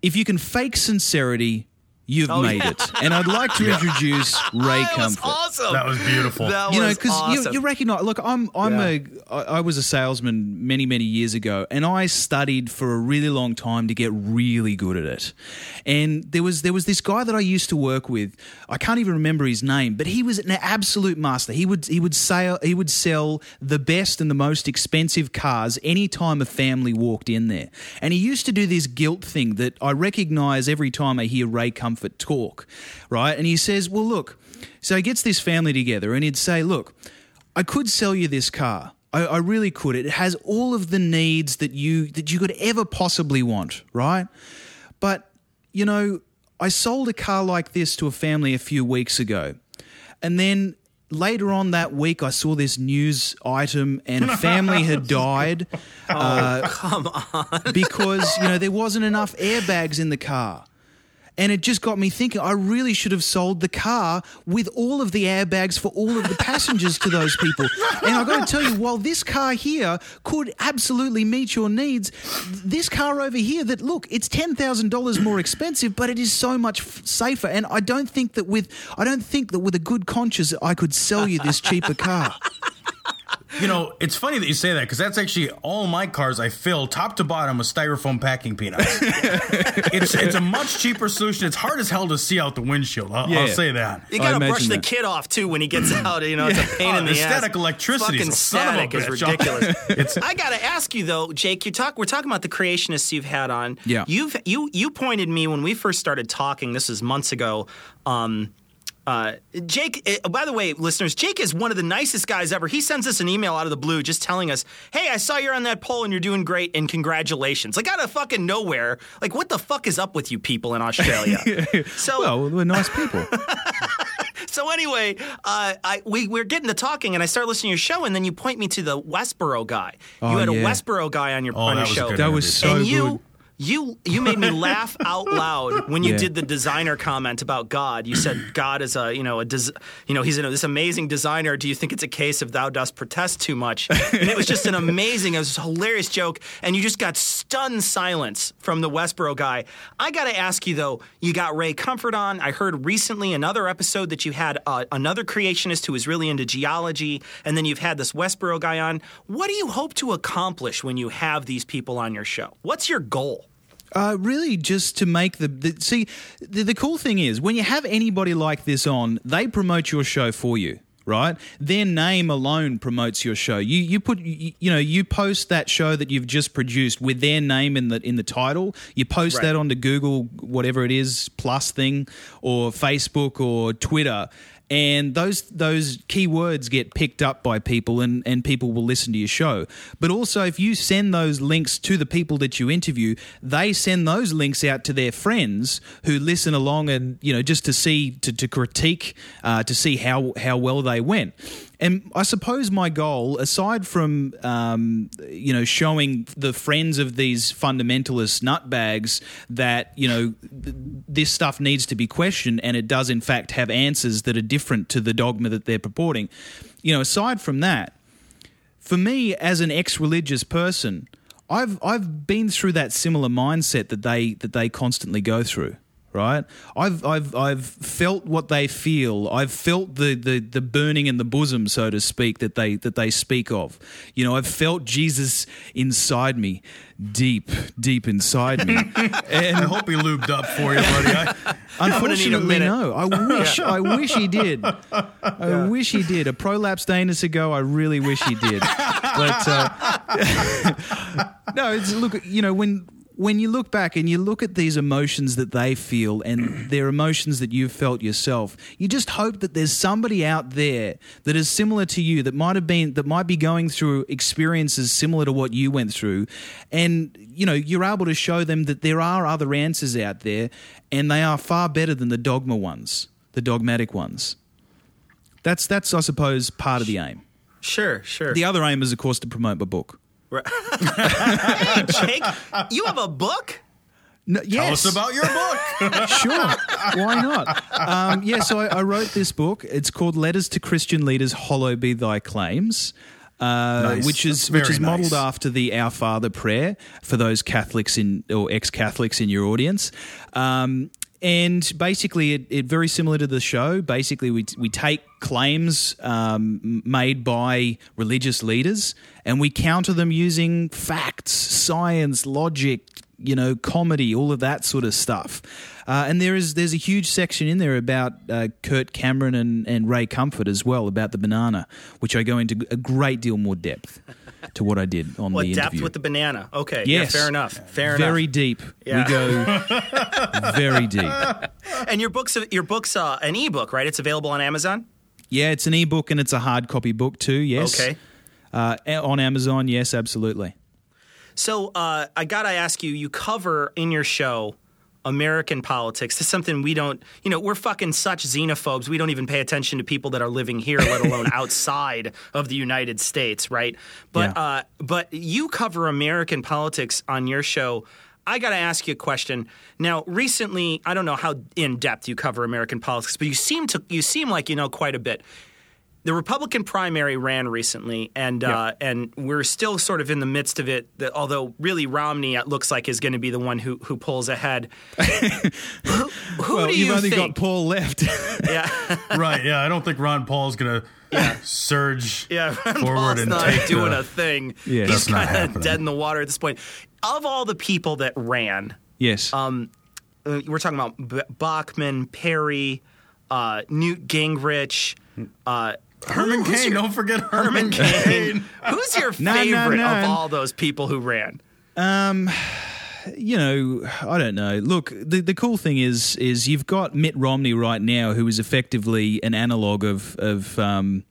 "If you can fake sincerity, you've Oh, made yeah. it." And I'd like to introduce Ray that was Comfort. awesome. That was beautiful. That you know, because awesome. you, you recognize. Look, I'm I'm Yeah. a I, I was a salesman many many years ago, and I studied for a really long time to get really good at it. And there was there was this guy that I used to work with. I can't even remember his name, but he was an absolute master. He would he would sell he would sell the best and the most expensive cars any time a family walked in there. And he used to do this guilt thing that I recognize every time I hear Ray Comfort talk, right? And he says, "Well, look." So he gets this family together and he'd say, Look, I could sell you this car. I, I really could. It has all of the needs that you that you could ever possibly want, right? But, you know, I sold a car like this to a family a few weeks ago. And then later on that week I saw this news item and a family had died. uh, Come on. because you know there wasn't enough airbags in the car. And it just got me thinking, I really should have sold the car with all of the airbags for all of the passengers to those people. And I've got to tell you, while this car here could absolutely meet your needs, this car over here, that look, it's $10,000 more expensive, but it is so much f- safer. And I don't think that with, I don't think that with a good conscience, I could sell you this cheaper car. You know, it's funny that you say that because that's actually all my cars I fill top to bottom with styrofoam packing peanuts. it's it's a much cheaper solution. It's hard as hell to see out the windshield. I'll, Yeah. I'll say that. You gotta brush imagine the kid off too when he gets out. You know, it's a pain Oh, in the, the ass. static electricity is Fucking a son of a static is bitch. ridiculous. It's- I gotta ask you though, Jake. You talk. We're talking about the creationists you've had on. Yeah. You've you you pointed me when we first started talking. This is months ago. Um, uh, Jake, uh, by the way, listeners, Jake is one of the nicest guys ever. He sends us an email out of the blue just telling us, hey, I saw you're on that poll and you're doing great and congratulations. Like, out of fucking nowhere. Like, what the fuck is up with you people in Australia? so, Well, we're nice people. so anyway, uh, I, we, we're getting to talking and I start listening to your show and then you point me to the Westboro guy. Oh, you had a. Westboro guy on your, Oh, on that your was show. good That was so and good. You you you made me laugh out loud when you Yeah. did the designer comment about God. You said God is a you know a des- you know he's a, this amazing designer. Do you think it's a case of thou dost protest too much? And it was just an amazing, it was a hilarious joke, and you just got stunned silence from the Westboro guy. I got to ask you though, you got Ray Comfort on. I heard recently another episode that you had uh, another creationist who was really into geology, and then you've had this Westboro guy on. What do you hope to accomplish when you have these people on your show? What's your goal? Uh, really, just to make the, the see. The, the cool thing is when you have anybody like this on, they promote your show for you. Right, their name alone promotes your show. You you put you, you know you post that show that you've just produced with their name in the in the title. You post Right. that onto Google, whatever it is, plus thing, or Facebook or Twitter, and those those keywords get picked up by people and, and people will listen to your show. But also if you send those links to the people that you interview, they send those links out to their friends who listen along and you know just to see to, to critique uh, to see how how well they went. And I suppose my goal, aside from um, you know showing the friends of these fundamentalist nutbags that you know th- this stuff needs to be questioned, and it does in fact have answers that are different to the dogma that they're purporting. You know, aside from that, for me as an ex-religious person, I've I've been through that similar mindset that they that they constantly go through. Right, I've I've I've felt what they feel. I've felt the, the the burning in the bosom, so to speak, that they that they speak of. You know, I've felt Jesus inside me, deep, deep inside me. and I hope he lubed up for you, buddy. I, Unfortunately, minute. no. I wish, I wish he did. I wish he did. A prolapsed anus ago, I really wish he did. But uh, no, it's, look, you know, when when you look back and you look at these emotions that they feel and their emotions that you've felt yourself, you just hope that there's somebody out there that is similar to you that might have been that might be going through experiences similar to what you went through, and you know you're able to show them that there are other answers out there, and they are far better than the dogma ones, the dogmatic ones. That's that's I suppose part of the aim. Sure, sure. The other aim is of course to promote my book. Hey, Jake, you have a book? No, Tell yes. us about your book. sure. Why not? Um, yeah, so I, I wrote this book. It's called Letters to Christian Leaders, Hollow Be Thy Claims. Uh, Nice. Which is which very is modelled after the Our Father prayer for those Catholics in or ex Catholics in your audience, um, and basically it, it very similar to the show. Basically, we we take claims um, made by religious leaders and we counter them using facts, science, logic, you know, comedy, all of that sort of stuff. Uh, and there is there's a huge section in there about uh, Kirk Cameron and, and Ray Comfort as well about the banana, which I go into a great deal more depth to what I did on What the depth interview. with the banana? Okay, Yes. yeah, fair enough. Fair very enough. Very deep. Yeah. We go very deep. And your book's your book's uh, an ebook, right? It's available on Amazon. Yeah, it's an ebook and it's a hard copy book too. Yes. Okay. Uh, on Amazon, yes, absolutely. So uh, I gotta ask you, you cover in your show American politics. This is something we don't, you know, we're fucking such xenophobes. We don't even pay attention to people that are living here, let alone outside of the United States, right? But Yeah. uh, but you cover American politics on your show. I got to ask you a question. Now, recently, I don't know how in depth you cover American politics, but you seem to you seem like you know quite a bit the Republican primary ran recently, and uh, and we're still sort of in the midst of it. That although really Romney it looks like is going to be the one who who pulls ahead. who who well, do you've you only think? got Paul left. yeah, right. Yeah. I don't think Ron Paul's gonna surge yeah. Ron forward Paul's and not take doing the- a thing. Yeah. He's kind of dead in the water at this point. Of all the people that ran, yes. um, we're talking about B- Bachmann, Perry, uh, Newt Gingrich. Uh, Herman who's Cain. your- Don't forget Herman Herman Cain. Cain. Who's your No, no, favorite no. of all those people who ran? Um, you know, I don't know. Look, the the cool thing is is you've got Mitt Romney right now, who is effectively an analog of of um,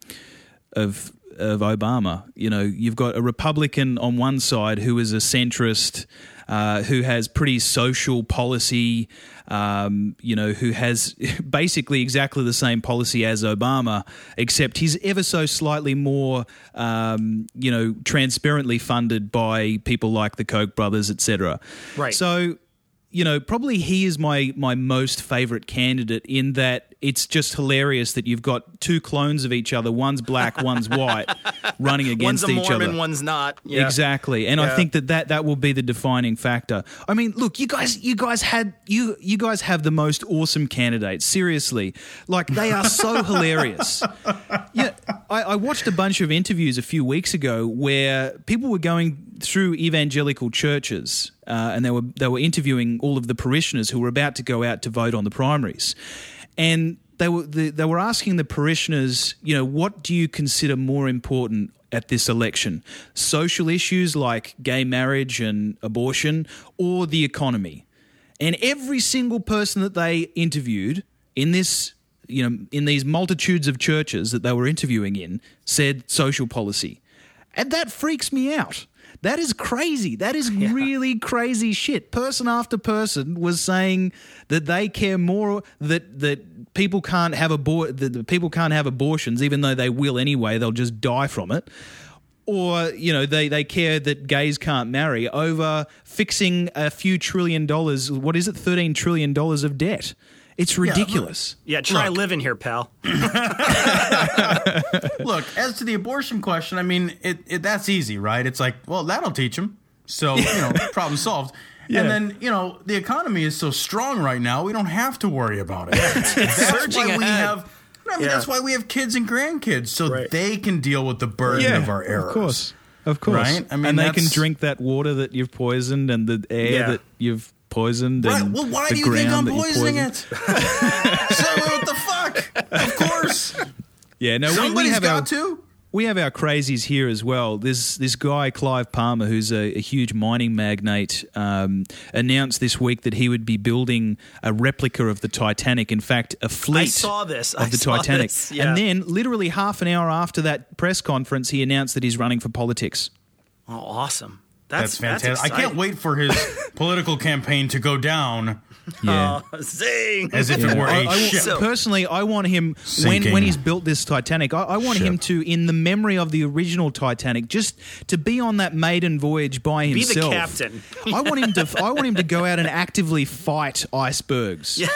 of of Obama. You know, you've got a Republican on one side who is a centrist, uh, who has pretty social policy, um, you know, who has basically exactly the same policy as Obama, except he's ever so slightly more, um, you know, transparently funded by people like the Koch brothers, etc. Right. So you know, probably he is my my most favorite candidate in that it's just hilarious that you've got two clones of each other. One's black, one's white, running against one's a each Mormon, other. one's not. Yeah. Exactly, and I think that, that that will be the defining factor. I mean, look, you guys, you guys had you you guys have the most awesome candidates. Seriously, like they are so hilarious. Yeah, I, I watched a bunch of interviews a few weeks ago where people were going through evangelical churches uh, and they were they were interviewing all of the parishioners who were about to go out to vote on the primaries, and they were they, they were asking the parishioners, you know, what do you consider more important at this election? Social issues like gay marriage and abortion, or the economy? And every single person that they interviewed in this, you know, in these multitudes of churches that they were interviewing in, said social policy. And that freaks me out. That is crazy. That is really crazy shit. Person after person was saying that they care more that that people can't have abor- that people can't have abortions, even though they will anyway. They'll just die from it. Or you know they, they care that gays can't marry over fixing a few trillion dollars. What is it? Thirteen trillion dollars of debt. It's ridiculous. Yeah, try living here, pal. Look, as to the abortion question, I mean, it, it that's easy, right? It's like, well, that'll teach them. So, you know, problem solved. Yeah. And then, you know, the economy is so strong right now, we don't have to worry about it. that's surging why we have I mean, Yeah. that's why we have kids and grandkids, so Right. they can deal with the burden of our errors. Of course. Of course. Right? I mean, and they can drink that water that you've poisoned and the air Yeah. that you've poisoned Right. Well, why the do you think ground I'm poisoning it? so what the fuck? Of course. Yeah, no, we, we have got our to. we have our crazies here as well. There's this guy Clive Palmer, who's a, a huge mining magnate, um, announced this week that he would be building a replica of the Titanic. In fact, a fleet I saw this. of I the saw Titanic. this. Yeah. And then, literally half an hour after that press conference, he announced that he's running for politics. Oh, awesome. That's, That's, fantastic. I can't wait for his political campaign to go down Yeah. Oh, zing. as if it were I- a I- ship. So- personally, I want him when Sinking when he's built this Titanic. I, I want him to, in the memory of the original Titanic, just to be on that maiden voyage by himself. Be the captain. I want him to. I want him to go out and actively fight icebergs.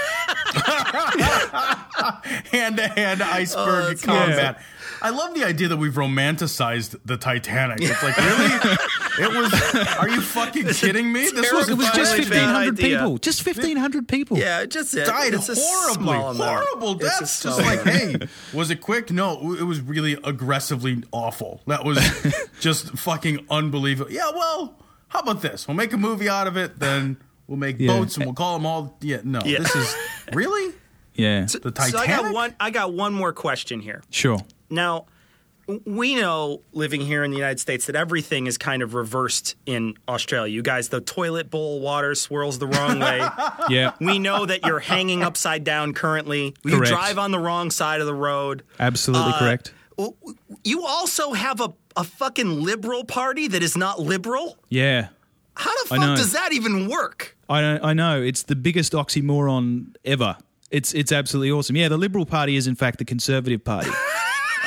hand to hand oh, iceberg combat. I love the idea that we've romanticized the Titanic. It's like, really? It was. Are you fucking kidding me? This was, It was just fifteen hundred people. Just fifteen hundred people. Yeah, just it. died It's a horribly, small amount. horrible It's a Just like, hey, was it quick? No, it was really aggressively awful. That was just fucking unbelievable. Yeah, well, how about this? We'll make a movie out of it, then we'll make Yeah. boats and we'll call them all. Yeah, no, Yeah. this is really Yeah. the So I Titanic. got one. I got one more question here. Sure. Now, w- we know living here in the United States that everything is kind of reversed in Australia. You guys, the toilet bowl water swirls the wrong way. Yeah. we know that you're hanging upside down currently. Correct. You drive on the wrong side of the road. Absolutely Uh, correct. You also have a, a fucking liberal party that is not liberal. Yeah. How the fuck does that even work? I know, I know. It's the biggest oxymoron ever. It's it's absolutely awesome. Yeah, the Liberal Party is in fact the Conservative Party.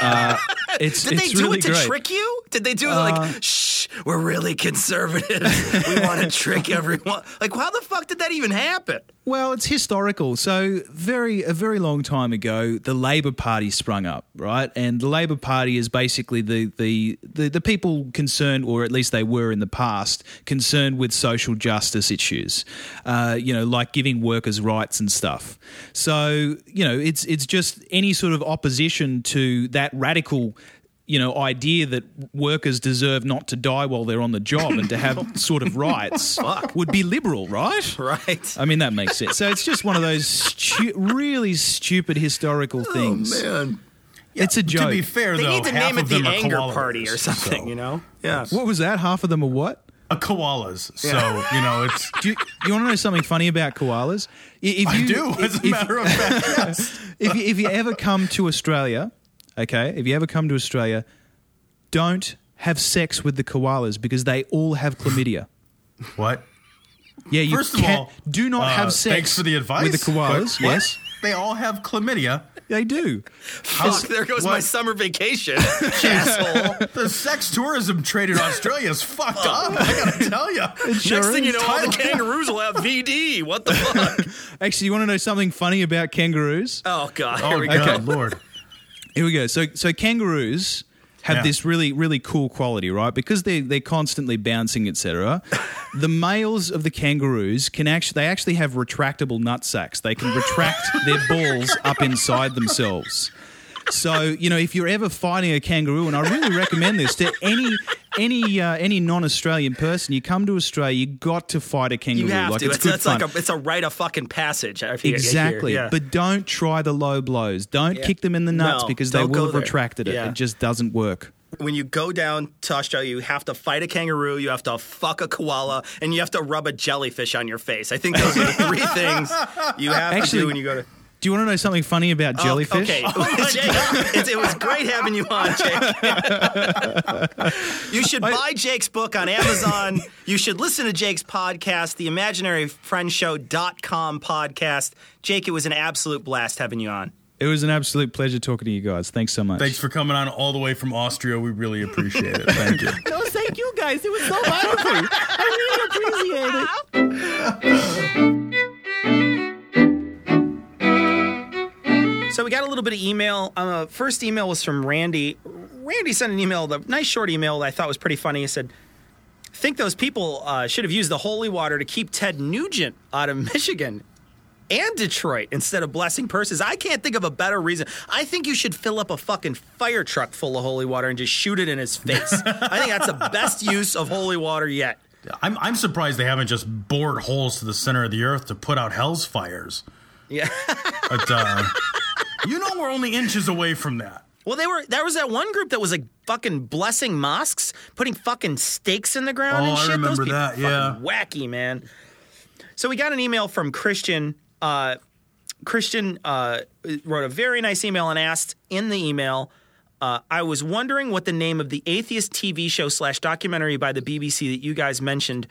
Uh, it's Did it's they do really it to great. Uh, trick you? Did they do it like, shh, we're really conservative. we want to trick everyone. Like, how the fuck did that even happen? Well, it's historical. So, very a very long time ago, the Labor Party sprung up, right? And the Labor Party is basically the the the, the people concerned, or at least they were in the past, concerned with social justice issues, uh, you know, like giving workers rights and stuff. So, you know, it's it's just any sort of opposition to that radical. You know, idea that workers deserve not to die while they're on the job and to have sort of rights would be liberal, right? Right. I mean, that makes sense. So it's just one of those stu- really stupid historical oh, things. Oh, man. It's a joke. To be fair, They though, need to half name it of the them are anger koalas, party or something, so- you know? Yeah. what was that? Half of them are what? A koalas. So you know, it's. Do you, you want to know something funny about koalas? I- If I you, do, as a if- matter of fact. Yes. if you, if you ever come to Australia, okay, if you ever come to Australia, don't have sex with the koalas because they all have chlamydia. What? Yeah, you First of can't- all, do not uh, have sex Thanks for the advice. with the koalas, but yes. they all have chlamydia. They do. Fuck, there goes my summer vacation, asshole. The sex tourism trade in Australia is fucked up. I gotta tell you. Next thing you know, all the kangaroos will have VD. What the fuck? Actually, you want to know something funny about kangaroos? Oh god, Oh, here we God, go. Lord. Here we go. So, so kangaroos have Yeah. this really, really cool quality, right? Because they they're constantly bouncing, etc. the males of the kangaroos can actually they actually have retractable nut sacks. They can retract their balls up inside themselves. So you know, if you're ever fighting a kangaroo, and I really recommend this to any any uh, any non-Australian person, you come to Australia, you got to fight a kangaroo. You have like to. it's It's, it's like a it's a rite of fucking passage. I feel- I hear. Exactly. Yeah. But don't try the low blows. Don't Yeah. kick them in the nuts No, because they will have there. retracted it. Yeah. It just doesn't work. when you go down to Australia, you have to fight a kangaroo, you have to fuck a koala, and you have to rub a jellyfish on your face. I think those are the three things you have to Actually, do when you go to. Do you want to know something funny about Oh, jellyfish? okay, oh, Jake, it, it was great having you on, Jake. you should buy Jake's book on Amazon. You should listen to Jake's podcast, the ImaginaryFriendshow.com podcast. Jake, it was an absolute blast having you on. It was an absolute pleasure talking to you guys. Thanks so much. Thanks for coming on all the way from Australia. We really appreciate it. Thank you. No, thank you guys. It was so wonderful. I really appreciate it. So we got a little bit of email. Uh, first email was from Randy. Randy sent an email, the nice short email that I thought was pretty funny. He said, "Think those people uh, should have used the holy water to keep Ted Nugent out of Michigan." And Detroit instead of blessing purses. I can't think of a better reason. I think you should fill up a fucking fire truck full of holy water and just shoot it in his face. I think that's the best use of holy water yet. I'm, I'm surprised they haven't just bored holes to the center of the earth to put out hell's fires. Yeah. But uh, you know we're only inches away from that. Well, they were. There was that one group that was like fucking blessing mosques, putting fucking stakes in the ground Oh, and I shit. remember Those people that, yeah. wacky man. So we got an email from Christian. Uh, Christian uh, wrote a very nice email and asked in the email. Uh, I was wondering what the name of the atheist TV show slash documentary by the BBC that you guys mentioned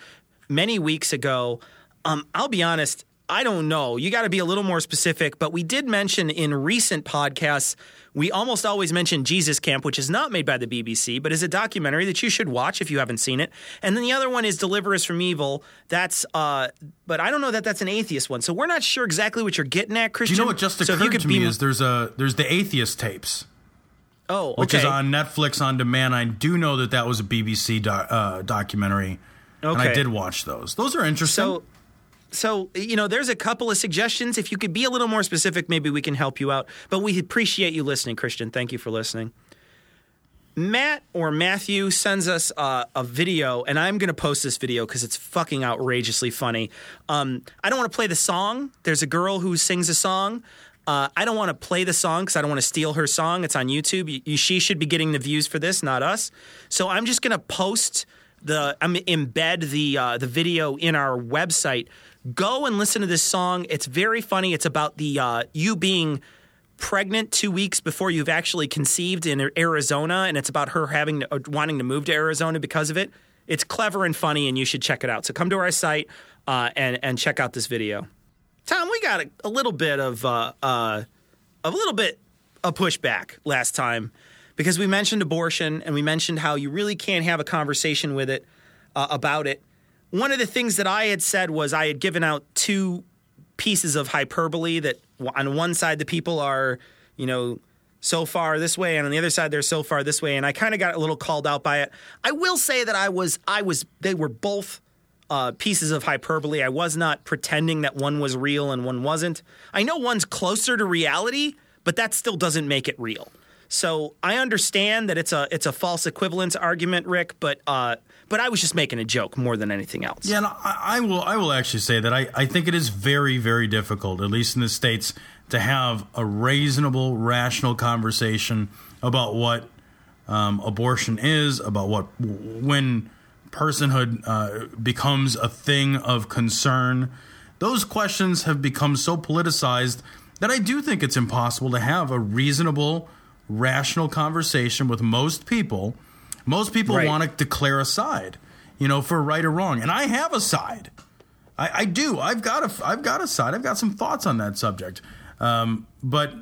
many weeks ago. Um, I'll be honest, I don't know. You got to be a little more specific, but we did mention in recent podcasts, we almost always mention Jesus Camp, which is not made by the BBC, but is a documentary that you should watch if you haven't seen it. And then the other one is Deliver Us from Evil. That's, uh, but I don't know that that's an atheist one. So we're not sure exactly what you're getting at, Christian. Do you know what just So if you occurred could to be- me is there's a there's the atheist tapes, oh, which is on Netflix on demand. I do know that that was a BBC doc, uh, documentary, and I did watch those. Those are interesting. So, so you know, there's a couple of suggestions. If you could be a little more specific, maybe we can help you out. But we appreciate you listening, Christian. Thank you for listening. Matt or Matthew sends us uh, a video, and I'm going to post this video because it's fucking outrageously funny. Um, I don't want to play the song. There's a girl who sings a song. Uh, I don't want to play the song because I don't want to steal her song. It's on YouTube. You- you- she should be getting the views for this, not us. So I'm just going to post the I'm embed the uh, the video in our website. Go and listen to this song. It's very funny. It's about the uh, you being pregnant two weeks before you've actually conceived in Arizona, and it's about her having to, uh, wanting to move to Arizona because of it. It's clever and funny, and you should check it out. So come to our site uh, and and check out this video. Tom, we got a, a little bit of uh, uh, a little bit of pushback last time because we mentioned abortion and we mentioned how you really can't have a conversation with it uh, about it. One of the things that I had said was I had given out two pieces of hyperbole that on one side the people are, you know, so far this way and on the other side they're so far this way and I kind of got a little called out by it. I will say that I was I was they were both uh, pieces of hyperbole. I was not pretending that one was real and one wasn't. I know one's closer to reality, but that still doesn't make it real. So I understand that it's a it's a false equivalence argument, Rick, but uh, but I was just making a joke more than anything else. Yeah, and I, I will. I will actually say that I, I think it is very, very difficult, at least in the states, to have a reasonable, rational conversation about what um, abortion is, about what when personhood uh, becomes a thing of concern. Those questions have become so politicized that I do think it's impossible to have a reasonable, rational conversation with most people. Most people Right. want to declare a side, you know, for right or wrong. And I have a side. I, I do. I've got a I've got a side. I've got some thoughts on that subject. Um, but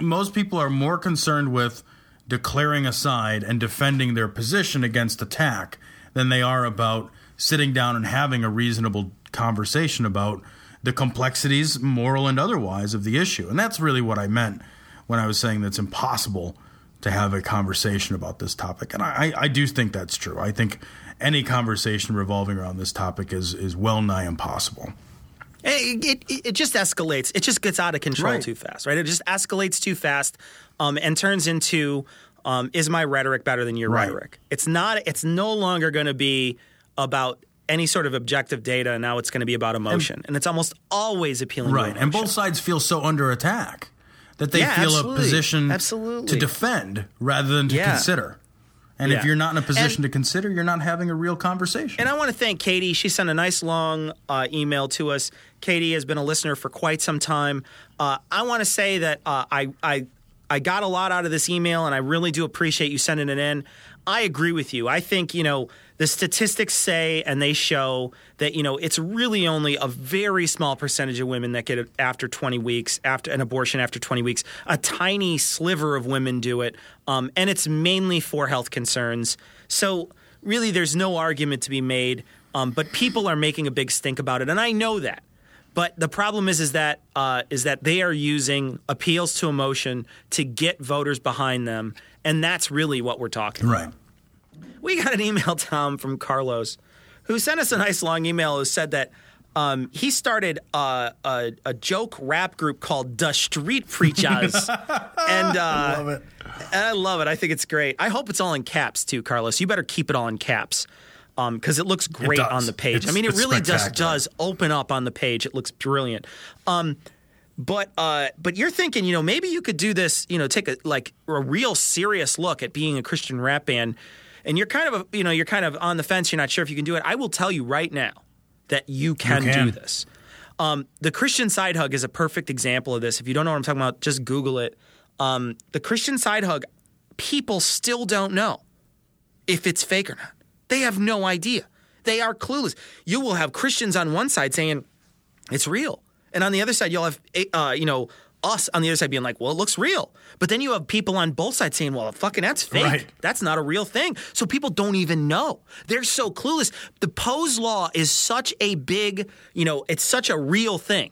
most people are more concerned with declaring a side and defending their position against attack than they are about sitting down and having a reasonable conversation about the complexities, moral and otherwise, of the issue. And that's really what I meant when I was saying that it's impossible to have a conversation about this topic. And I, I do think that's true. I think any conversation revolving around this topic is, is well nigh impossible. It, it, it just escalates. It just gets out of control Right. too fast, right? It just escalates too fast um, and turns into um, is my rhetoric better than your Right. rhetoric? It's not. It's no longer going to be about any sort of objective data. Now it's going to be about emotion, and, it's almost always appealing. Right. And both sides feel so under attack that they Yeah, feel a position Absolutely. to defend rather than to Yeah. consider. And if you're not in a position And- to consider, you're not having a real conversation. And I want to thank Katie. She sent a nice long uh, email to us. Katie has been a listener for quite some time. Uh, I want to say that uh, I, I I got a lot out of this email, and I really do appreciate you sending it in. I agree with you. I think you know the statistics say and they show that you know it's really only a very small percentage of women that get it after 20 weeks after an abortion after 20 weeks. A tiny sliver of women do it, um, and it's mainly for health concerns. So really, there's no argument to be made. Um, but people are making a big stink about it, and I know that. But the problem is, is that uh, is that they are using appeals to emotion to get voters behind them, and that's really what we're talking. right. We got an email, Tom, from Carlos, who sent us a nice long email who said that um, he started uh, a, a joke rap group called The Street Preachers. and uh, Love it. I love it. I think it's great. I hope it's all in caps too, Carlos. You better keep it all in caps because it looks great does. on the page. I mean, it really just does open up on the page. It looks brilliant. Um, but uh, but you're thinking, you know, maybe you could do this. You know, take a like a real serious look at being a Christian rap band, and you're kind of a, you know you're kind of on the fence. You're not sure if you can do it. I will tell you right now that you can, can. do this. Um, the Christian side hug is a perfect example of this. If you don't know what I'm talking about, just Google it. Um, the Christian side hug, people still don't know if it's fake or not. They have no idea. They are clueless. You will have Christians on one side saying it's real, and on the other side, you'll have uh, you know us on the other side being like, well, it looks real. But then you have people on both sides saying, well, fucking that's fake. Right. That's not a real thing. So people don't even know. They're so clueless. The Poe's Law is such a big, you know, it's such a real thing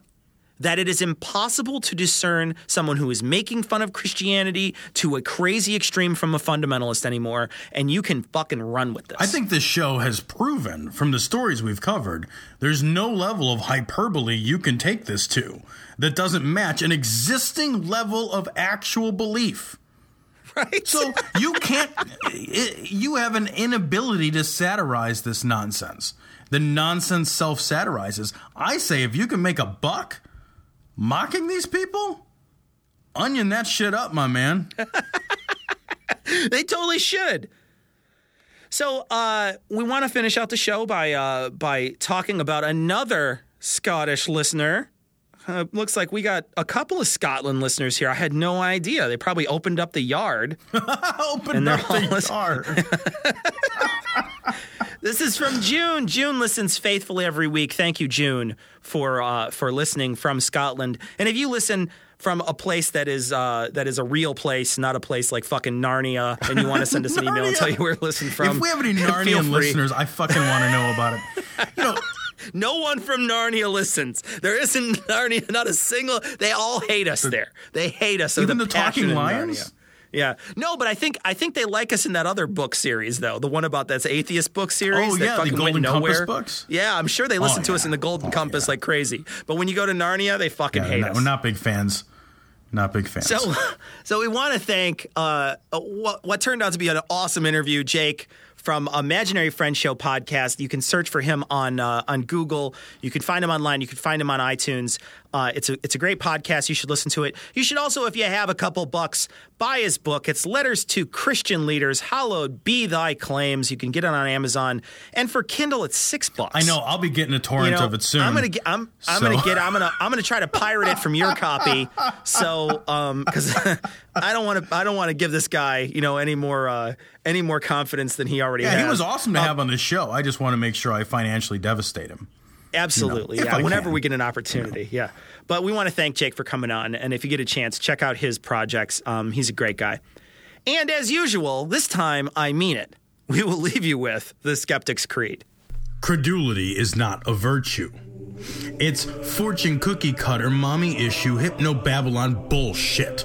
that it is impossible to discern someone who is making fun of Christianity to a crazy extreme from a fundamentalist anymore, and you can fucking run with this. I think this show has proven from the stories we've covered, there's no level of hyperbole you can take this to that doesn't match an existing level of actual belief. right. So you can't, you have an inability to satirize this nonsense. The nonsense self satirizes. I say if you can make a buck mocking these people, onion that shit up, my man. they totally should. So uh, we want to finish out the show by uh, by talking about another Scottish listener. Uh, looks like we got a couple of Scotland listeners here. I had no idea. They probably opened up the yard. opened up the yard. This is from June. June listens faithfully every week. Thank you, June, for uh, for listening from Scotland. And if you listen from a place that is uh, that is a real place, not a place like fucking Narnia, and you want to send us an email and tell you where to listen from, if we have any Narnian listeners, I fucking want to know about it. You know, No one from Narnia listens. There isn't Narnia, not a single. They all hate us there. They hate us. Even They're the Talking Lions? Narnia. Yeah, no, but I think I think they like us in that other book series though, the one about that's atheist book series. Oh, yeah, the Golden Compass books? Yeah, I'm sure they listen Oh, to us in the Golden Oh, Compass yeah. like crazy. But when you go to Narnia, they fucking yeah, hate not, us. we're not big fans. Not big fans. So, so we want to thank uh, what, what turned out to be an awesome interview, Jake from Imaginary Friends Show podcast. You can search for him on uh, on Google. You can find him online. You can find him on iTunes. Uh, it's a it's a great podcast. You should listen to it. You should also, if you have a couple bucks, buy his book. It's Letters to Christian Leaders. Hallowed be Thy Claims. You can get it on Amazon, and for Kindle, it's six bucks. I know I'll be getting a torrent You know, of it soon. I'm gonna get. I'm. I'm So- gonna get. I'm gonna. I'm gonna try to pirate it from your copy. So, um, because I don't want to. I don't want to give this guy, you know, any more, uh, any more confidence than he already yeah, has. he was awesome to Um, have on the show. I just want to make sure I financially devastate him. Absolutely. You know, yeah. I Whenever can. we get an opportunity. Yeah. But we want to thank Jake for coming on. And if you get a chance, check out his projects. Um, he's a great guy. And as usual, this time I mean it. We will leave you with the Skeptic's Creed. Credulity is not a virtue. It's fortune cookie cutter, mommy issue, hypno Babylon bullshit.